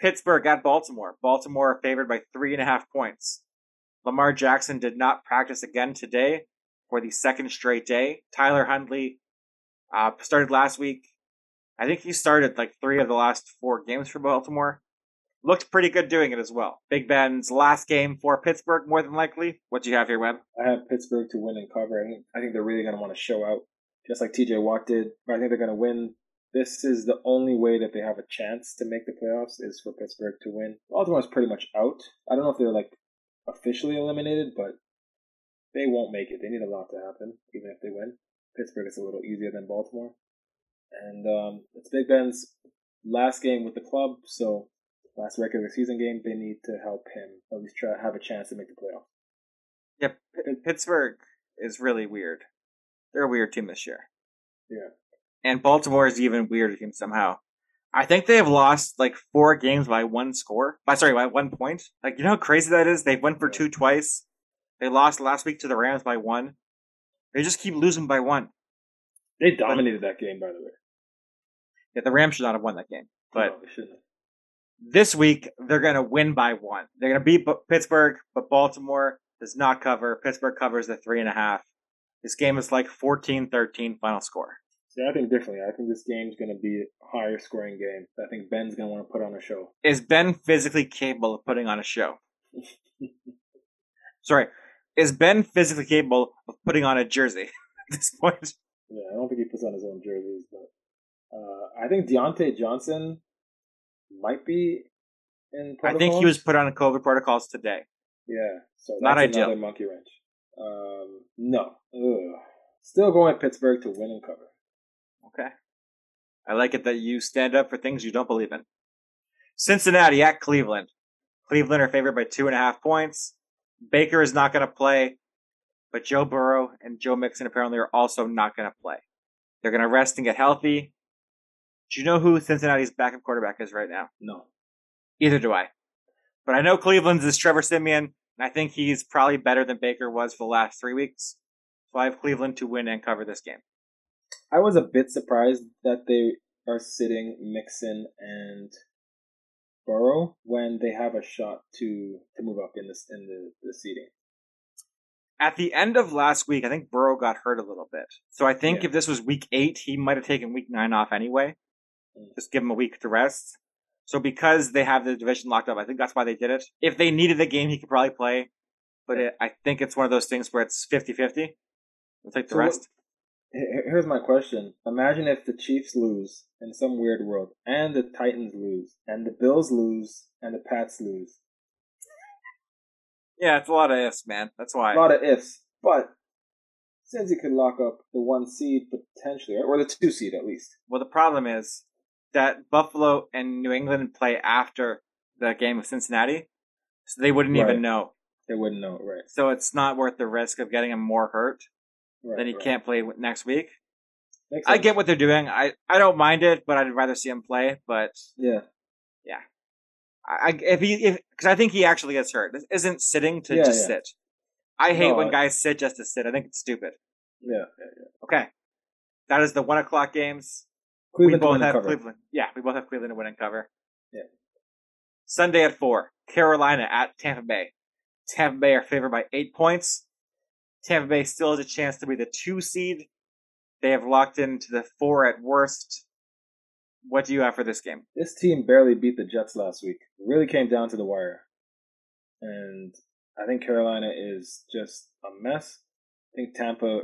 Pittsburgh at Baltimore. Baltimore are favored by three and a half points. Lamar Jackson did not practice again today for the second straight day. Tyler Huntley uh, started last week. I think he started like three of the last four games for Baltimore. Looked pretty good doing it as well. Big Ben's last game for Pittsburgh, more than likely. What do you have here, Webb? I have Pittsburgh to win and cover. I think, I think they're really going to want to show out, just like TJ Watt did. I think they're going to win this is the only way that they have a chance to make the playoffs is for Pittsburgh to win. Baltimore's pretty much out. I don't know if they're like officially eliminated, but they won't make it. They need a lot to happen, even if they win. Pittsburgh is a little easier than Baltimore. And um, it's Big Ben's last game with the club, so last regular season game, they need to help him at least try have a chance to make the playoffs. Yep, P- Pittsburgh is really weird. They're a weird team this year. Yeah and Baltimore is even weirder team somehow. I think they have lost like four games by one score. By sorry, by one point. Like you know how crazy that is. They went for two twice. They lost last week to the Rams by one. They just keep losing by one. They dominated but, that game, by the way. Yeah, the Rams should not have won that game, but no, this week they're going to win by one. They're going to beat Pittsburgh, but Baltimore does not cover. Pittsburgh covers the three and a half. This game is like 14-13 final score. See, I think differently. I think this game's going to be a higher scoring game. I think Ben's going to want to put on a show. Is Ben physically capable of putting on a show? Sorry. Is Ben physically capable of putting on a jersey at this point? Yeah, I don't think he puts on his own jerseys, but uh, I think Diontae Johnson might be in protocols. I think he was put on COVID protocols today. Yeah, so not ideal. monkey wrench. Um, no, Ugh. still going Pittsburgh to win and cover. Okay. I like it that you stand up for things you don't believe in. Cincinnati at Cleveland. Cleveland are favored by two and a half points. Baker is not going to play, but Joe Burrow and Joe Mixon apparently are also not going to play. They're going to rest and get healthy. Do you know who Cincinnati's backup quarterback is right now? No. Either do I. But I know Cleveland's is Trevor Siemian, and I think he's probably better than Baker was for the last three weeks. So I have Cleveland to win and cover this game. I was a bit surprised that they are sitting Mixon and Burrow when they have a shot to to move up in this in the, the seating. At the end of last week, I think Burrow got hurt a little bit. So I think yeah. if this was week eight, he might have taken week nine off anyway. Mm. Just give him a week to rest. So because they have the division locked up, I think that's why they did it. If they needed the game, he could probably play. But it, I think it's one of those things where it's 50-50. We'll take the so rest here's my question. Imagine if the Chiefs lose in some weird world, and the Titans lose, and the Bills lose, and the Pats lose. Yeah, it's a lot of ifs, man. That's why. A lot of ifs. But since he could lock up the one seed potentially, or the two seed at least. Well, the problem is that Buffalo and New England play after the game of Cincinnati, so they wouldn't right. even know. They wouldn't know, right? So it's not worth the risk of getting him more hurt right, then he right. can't play next week. I get what they're doing. I, I don't mind it, but I'd rather see him play. But yeah, yeah. I if he if because I think he actually gets hurt. This isn't sitting to yeah, just yeah. sit. I hate no, when guys sit just to sit. I think it's stupid. Yeah, yeah, yeah. Okay, that is the one o'clock games. Cleveland we both have Cleveland. Yeah, we both have Cleveland to win and cover. Yeah. Sunday at four, Carolina at Tampa Bay. Tampa Bay are favored by eight points. Tampa Bay still has a chance to be the two seed. They have locked into the four at worst. What do you have for this game? This team barely beat the Jets last week. It really came down to the wire. And I think Carolina is just a mess. I think Tampa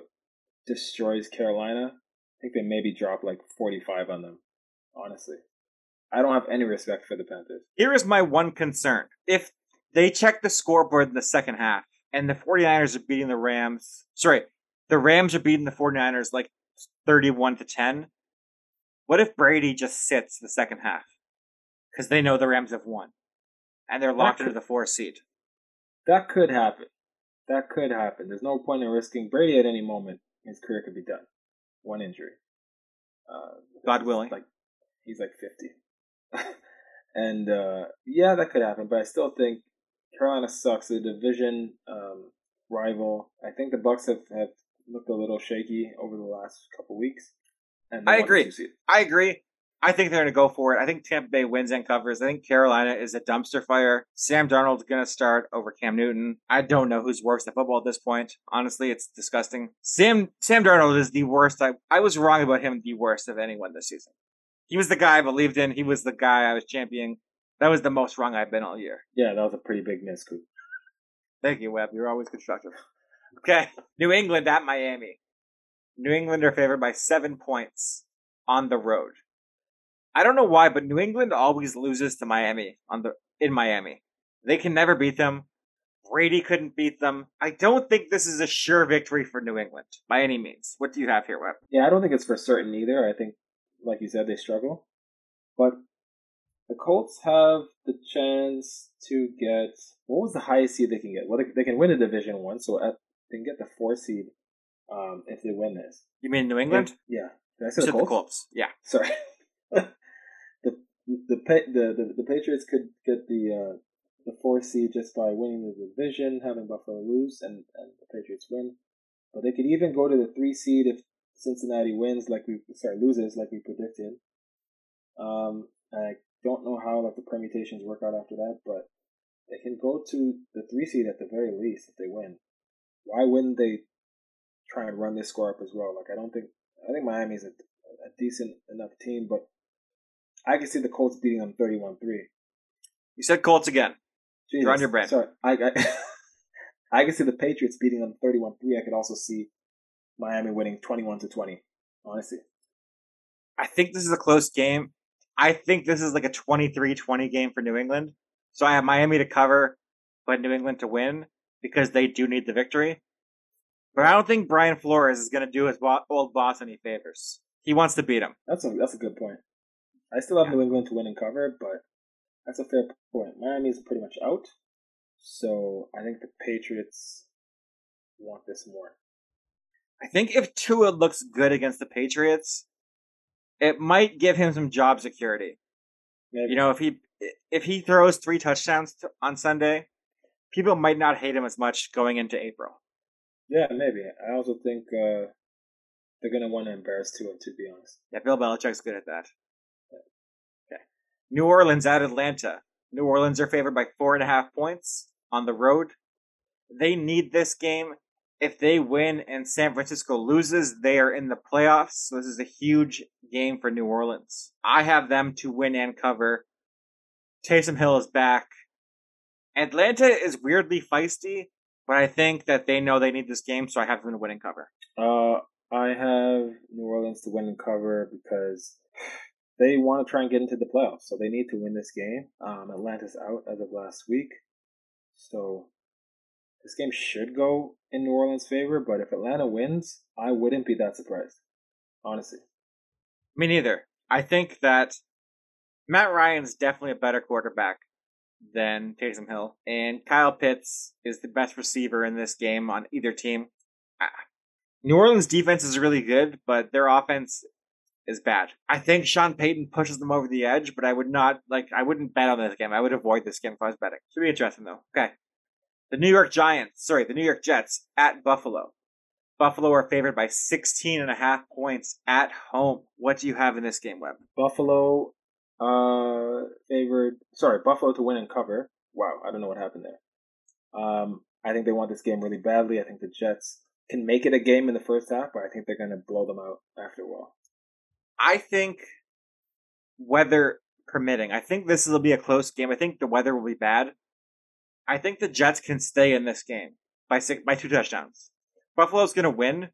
destroys Carolina. I think they maybe drop like 45 on them, honestly. I don't have any respect for the Panthers. Here is my one concern. If they check the scoreboard in the second half and the 49ers are beating the Rams. Sorry, the Rams are beating the 49ers like 31 to 10. What if Brady just sits the second half? because they know the Rams have won, and they're locked could, into the fourth seed. That could happen. That could happen. There's no point in risking Brady at any moment. His career could be done. One injury. Uh, God willing. Like he's like fifty. and uh, yeah, that could happen. But I still think Carolina sucks. The division um, rival. I think the Bucs have, have looked a little shaky over the last couple weeks. And I agree. I agree. I think they're going to go for it. I think Tampa Bay wins and covers. I think Carolina is a dumpster fire. Sam Darnold's going to start over Cam Newton. I don't know who's worse at football at this point. Honestly, it's disgusting. Sam Sam Darnold is the worst. I, I was wrong about him, the worst of anyone this season. He was the guy I believed in. He was the guy I was championing. That was the most wrong I've been all year. Yeah, that was a pretty big miss, Coop. Thank you, Webb. You're always constructive. Okay. New England at Miami. New England are favored by seven points on the road. I don't know why, but New England always loses to Miami on the in Miami. They can never beat them. Brady couldn't beat them. I don't think this is a sure victory for New England by any means. What do you have here, Webb? Yeah, I don't think it's for certain either. I think, like you said, they struggle. But the Colts have the chance to get what was the highest seed they can get? Well, they, they can win a Division One, so at, they can get the four seed um, if they win this. You mean New England? yeah. Did I say the Colts? the Colts? Yeah. Sorry. the, the the the Patriots could get the uh, the four seed just by winning the division, having Buffalo lose, and and the Patriots win. But they could even go to the three seed if Cincinnati wins, like we sorry loses, like we predicted. Um, I don't know how like the permutations work out after that, but they can go to the three seed at the very least if they win. Why wouldn't they try and run this score up as well? Like I don't think I think Miami's a, a decent enough team, but I can see the Colts beating them 31-3. You said Colts again. Jesus, You're on your brand. Sorry, I, I, I can see the Patriots beating them 31-3. I could also see Miami winning 21 to 20. Honestly, I think this is a close game. I think this is like a 23-20 game for New England. So I have Miami to cover, but New England to win because they do need the victory. But I don't think Brian Flores is going to do his old boss any favors. He wants to beat him. That's a that's a good point. I still have yeah. New England to win and cover, but that's a fair point. Miami is pretty much out, so I think the Patriots want this more. I think if Tua looks good against the Patriots, it might give him some job security. Maybe. You know, if he if he throws three touchdowns on Sunday, people might not hate him as much going into April. Yeah, maybe. I also think uh, they're gonna want to embarrass Tua, to be honest. Yeah, Bill Belichick's good at that. New Orleans at Atlanta. New Orleans are favored by four and a half points on the road. They need this game if they win and San Francisco loses, they are in the playoffs. So this is a huge game for New Orleans. I have them to win and cover. Taysom Hill is back. Atlanta is weirdly feisty, but I think that they know they need this game, so I have them to win and cover. Uh, I have New Orleans to win and cover because they want to try and get into the playoffs, so they need to win this game. Um, Atlanta's out as of last week, so this game should go in New Orleans' favor, but if Atlanta wins, I wouldn't be that surprised. Honestly. Me neither. I think that Matt Ryan's definitely a better quarterback than Taysom Hill, and Kyle Pitts is the best receiver in this game on either team. New Orleans' defense is really good, but their offense is bad. I think Sean Payton pushes them over the edge, but I would not like I wouldn't bet on this game. I would avoid this game if I was betting. Should be interesting though. Okay. The New York Giants, sorry, the New York Jets at Buffalo. Buffalo are favored by 16 and a half points at home. What do you have in this game, Webb? Buffalo uh favored sorry, Buffalo to win and cover. Wow, I don't know what happened there. Um I think they want this game really badly. I think the Jets can make it a game in the first half, but I think they're going to blow them out after a while. I think weather permitting, I think this will be a close game. I think the weather will be bad. I think the Jets can stay in this game by six, by two touchdowns. Buffalo's going to win,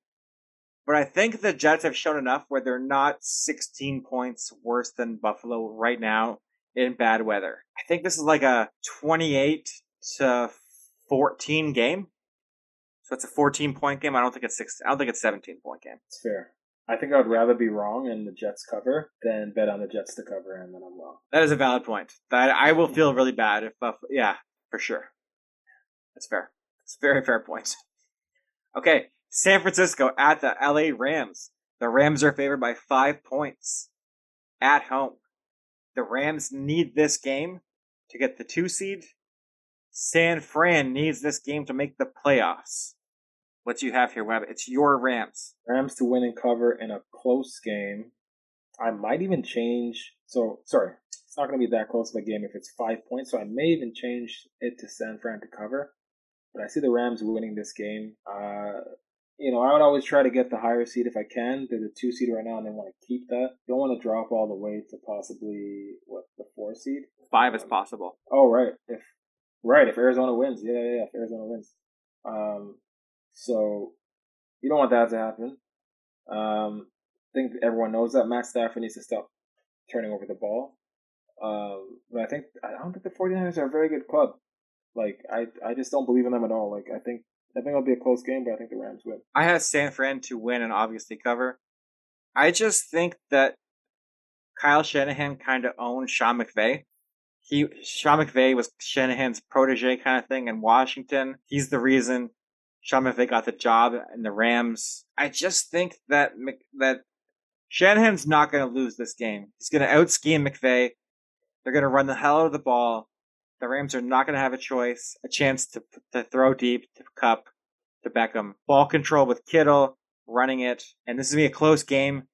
but I think the Jets have shown enough where they're not 16 points worse than Buffalo right now in bad weather. I think this is like a 28 to 14 game. So it's a 14 point game. I don't think it's six. I don't think it's 17 point game. It's fair. I think I'd rather be wrong and the Jets cover than bet on the Jets to cover and then I'm wrong. That is a valid point. That I will feel mm-hmm. really bad if, Buff- yeah, for sure. That's fair. It's very fair point. Okay, San Francisco at the LA Rams. The Rams are favored by five points at home. The Rams need this game to get the two seed. San Fran needs this game to make the playoffs. What do you have here, Webb? It's your Rams. Rams to win and cover in a close game. I might even change. So sorry, it's not going to be that close of a game if it's five points. So I may even change it to San Fran to cover. But I see the Rams winning this game. Uh, you know, I would always try to get the higher seed if I can. They're the two seed right now, and they want to keep that. Don't want to drop all the way to possibly what the four seed. Five is possible. Oh right, if right if Arizona wins, yeah, yeah, yeah if Arizona wins. Um, so you don't want that to happen. Um, I think everyone knows that Matt Stafford needs to stop turning over the ball. Um, but I think I don't think the 49ers are a very good club. Like I, I just don't believe in them at all. Like I think I think it'll be a close game, but I think the Rams win. I have San Fran to win and obviously cover. I just think that Kyle Shanahan kind of owned Sean McVay. He Sean McVay was Shanahan's protege kind of thing in Washington. He's the reason Sean McVay got the job in the Rams. I just think that that Shanahan's not going to lose this game. He's going to out scheme McVay. They're going to run the hell out of the ball. The Rams are not going to have a choice, a chance to, to throw deep to Kupp, to Beckham. Ball control with Kittle running it. And this is going to be a close game.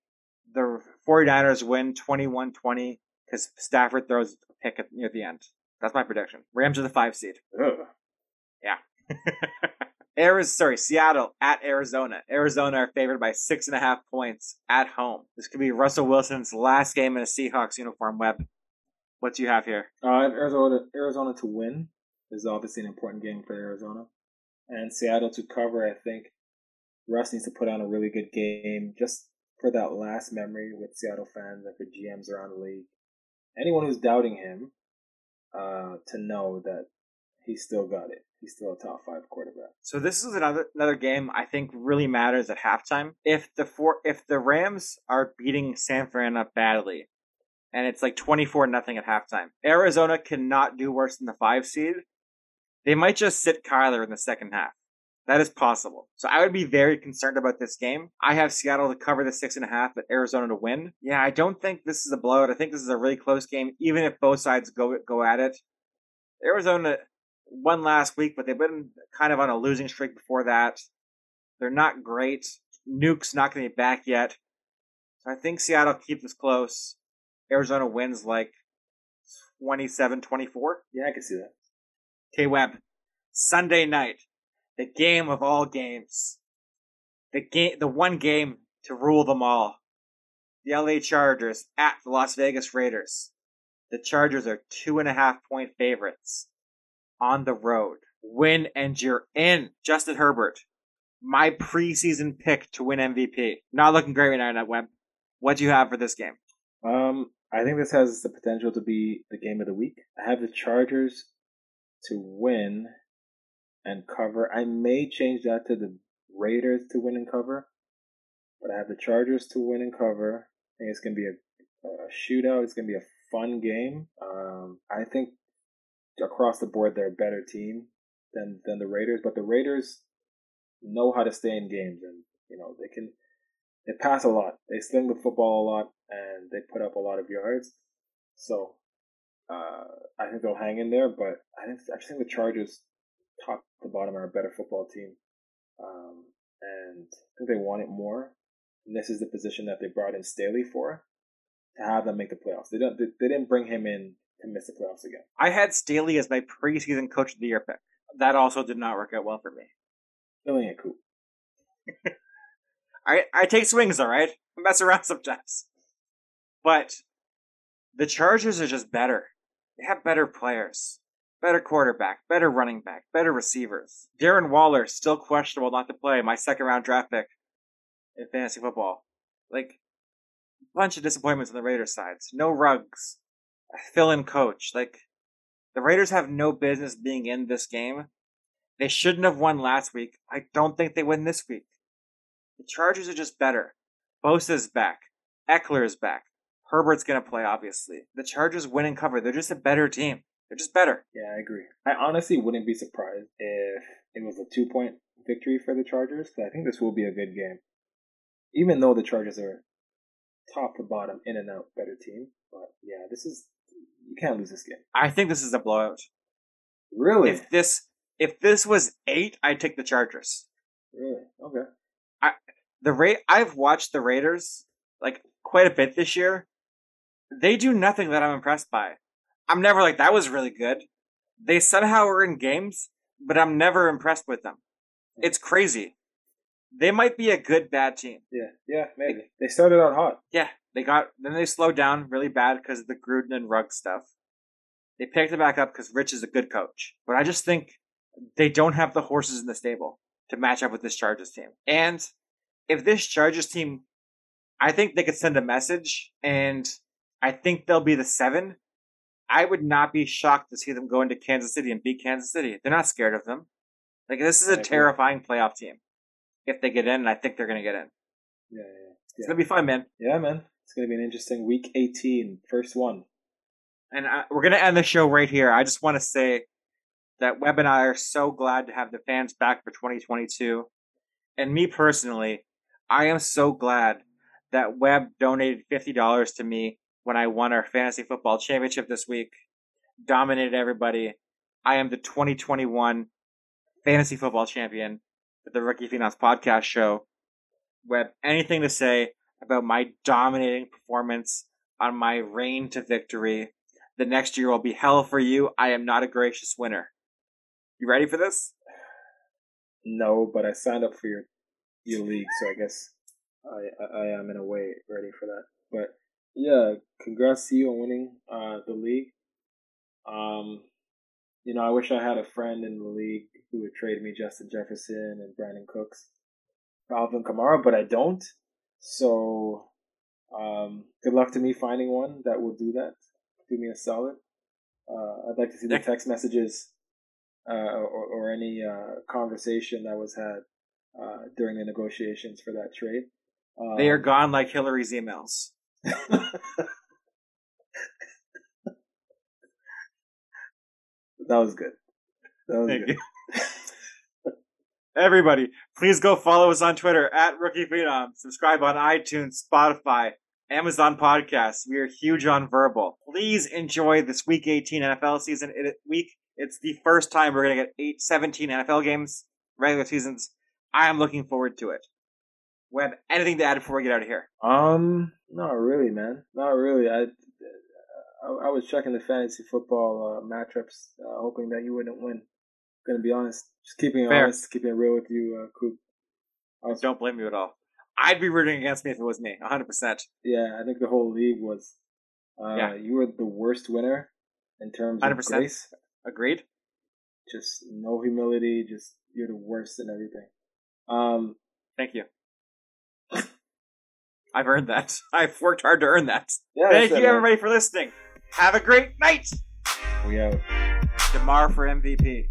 The 49ers win 21 20 because Stafford throws a pick at, near the end. That's my prediction. Rams are the five seed. Ugh. Yeah. Arizona, sorry, Seattle at Arizona. Arizona are favored by six and a half points at home. This could be Russell Wilson's last game in a Seahawks uniform. Webb, what do you have here? Uh, Arizona, Arizona to win is obviously an important game for Arizona, and Seattle to cover. I think Russ needs to put on a really good game just for that last memory with Seattle fans and for GMs around the league. Anyone who's doubting him, uh, to know that he's still got it. He's still a top five quarterback. So this is another another game I think really matters at halftime. If the four if the Rams are beating San Fran up badly, and it's like twenty four nothing at halftime, Arizona cannot do worse than the five seed. They might just sit Kyler in the second half. That is possible. So I would be very concerned about this game. I have Seattle to cover the six and a half, but Arizona to win. Yeah, I don't think this is a blowout. I think this is a really close game, even if both sides go go at it. Arizona won last week, but they've been kind of on a losing streak before that. They're not great. Nuk's not going to be back yet. So I think Seattle keeps this close. Arizona wins like 27 24. Yeah, I can see that. K Webb. Sunday night. The game of all games. The game the one game to rule them all. The LA Chargers at the Las Vegas Raiders. The Chargers are two and a half point favorites on the road. Win and you're in. Justin Herbert, my preseason pick to win MVP. Not looking great right now, Net Webb. What do you have for this game? Um, I think this has the potential to be the game of the week. I have the Chargers to win and cover. I may change that to the Raiders to win and cover, but I have the Chargers to win and cover. I think it's going to be a, a shootout. It's going to be a fun game. Um, I think across the board they're a better team than than the Raiders, but the Raiders know how to stay in games, and you know they can they pass a lot, they sling the football a lot, and they put up a lot of yards. So uh, I think they'll hang in there, but I think I think the Chargers, top to bottom, are a better football team, um, and I think they want it more. And this is the position that they brought in Staley for to have them make the playoffs. They don't. They, they didn't bring him in to miss the playoffs again. I had Staley as my preseason coach of the year pick. That also did not work out well for me. Filling a coop. I I take swings, all right. I mess around sometimes, but the Chargers are just better. They have better players, better quarterback, better running back, better receivers. Darren Waller still questionable not to play. My second round draft pick in fantasy football. Like a bunch of disappointments on the Raiders sides. No Ruggs. Fill in coach. Like the Raiders have no business being in this game. They shouldn't have won last week. I don't think they win this week. The Chargers are just better. Bosa's back. Ekeler is back. Herbert's to play, obviously. The Chargers win and cover. They're just a better team. They're just better. Yeah, I agree. I honestly wouldn't be surprised if it was a two point victory for the Chargers, but I think this will be a good game. Even though the Chargers are top to bottom, in and out, better team. But yeah, this is you can't lose this game. I think this is a blowout. Really? If this if this was eight, I'd take the Chargers. Really? Okay. I the Ra- I've watched the Raiders like quite a bit this year. They do nothing that I'm impressed by. I'm never like that was really good. They somehow are in games, but I'm never impressed with them. It's crazy. They might be a good bad team. Yeah, yeah, maybe. They started out hot. Yeah, they got then they slowed down really bad because of the Gruden and Ruggs stuff. They picked it back up because Rich is a good coach, but I just think they don't have the horses in the stable to match up with this Chargers team. And if this Chargers team, I think they could send a message, and I think they'll be the seven. I would not be shocked to see them go into Kansas City and beat Kansas City. They're not scared of them. Like this is a terrifying playoff team. If they get in, and I think they're going to get in. Yeah, yeah, It's going to be fun, man. Yeah, man. It's going to be an interesting week 18, first one. And I, we're going to end the show right here. I just want to say that Webb and I are so glad to have the fans back for 2022. And me personally, I am so glad that Webb donated $50 to me when I won our fantasy football championship this week. Dominated everybody. I am the 2021 fantasy football champion for the Rookie Phenoms podcast show. Webb, anything to say about my dominating performance on my reign to victory? The next year will be hell for you. I am not a gracious winner. You ready for this? No, but I signed up for your your league, so I guess I I, I am in a way ready for that. But yeah, congrats to you on winning uh, the league. Um, you know, I wish I had a friend in the league who would trade me Justin Jefferson and Brandin Cooks, Alvin Kamara, but I don't. So, um, good luck to me finding one that will do that. Do me a solid. Uh, I'd like to see the text messages uh, or, or any uh, conversation that was had uh, during the negotiations for that trade. Um, they are um, gone like Hillary's emails. that was good. That was Thank good. Everybody, please go follow us on Twitter at Rookie Phenom. Subscribe on iTunes, Spotify, Amazon Podcasts. We are huge on Verbal. Please enjoy this Week 18 NFL season. It, week it's the first time we're going to get eight, 17 NFL games, regular seasons. I am looking forward to it. Webb, anything to add before we get out of here? Um, not really, man. Not really. I, I, I was checking the fantasy football uh, matchups, uh, hoping that you wouldn't win. Gonna be honest, just keeping it Fair. honest, keeping it real with you, uh, Coop. Was, Don't blame me at all. I'd be rooting against me if it was me, 100%. Yeah, I think the whole league was. Uh, yeah. You were the worst winner in terms 100%. of grace. Agreed. Just no humility. Just you're the worst in everything. Um, thank you. I've earned that. I've worked hard to earn that. Yeah, thank you, it, everybody, for listening. Have a great night. We out. Damar for MVP.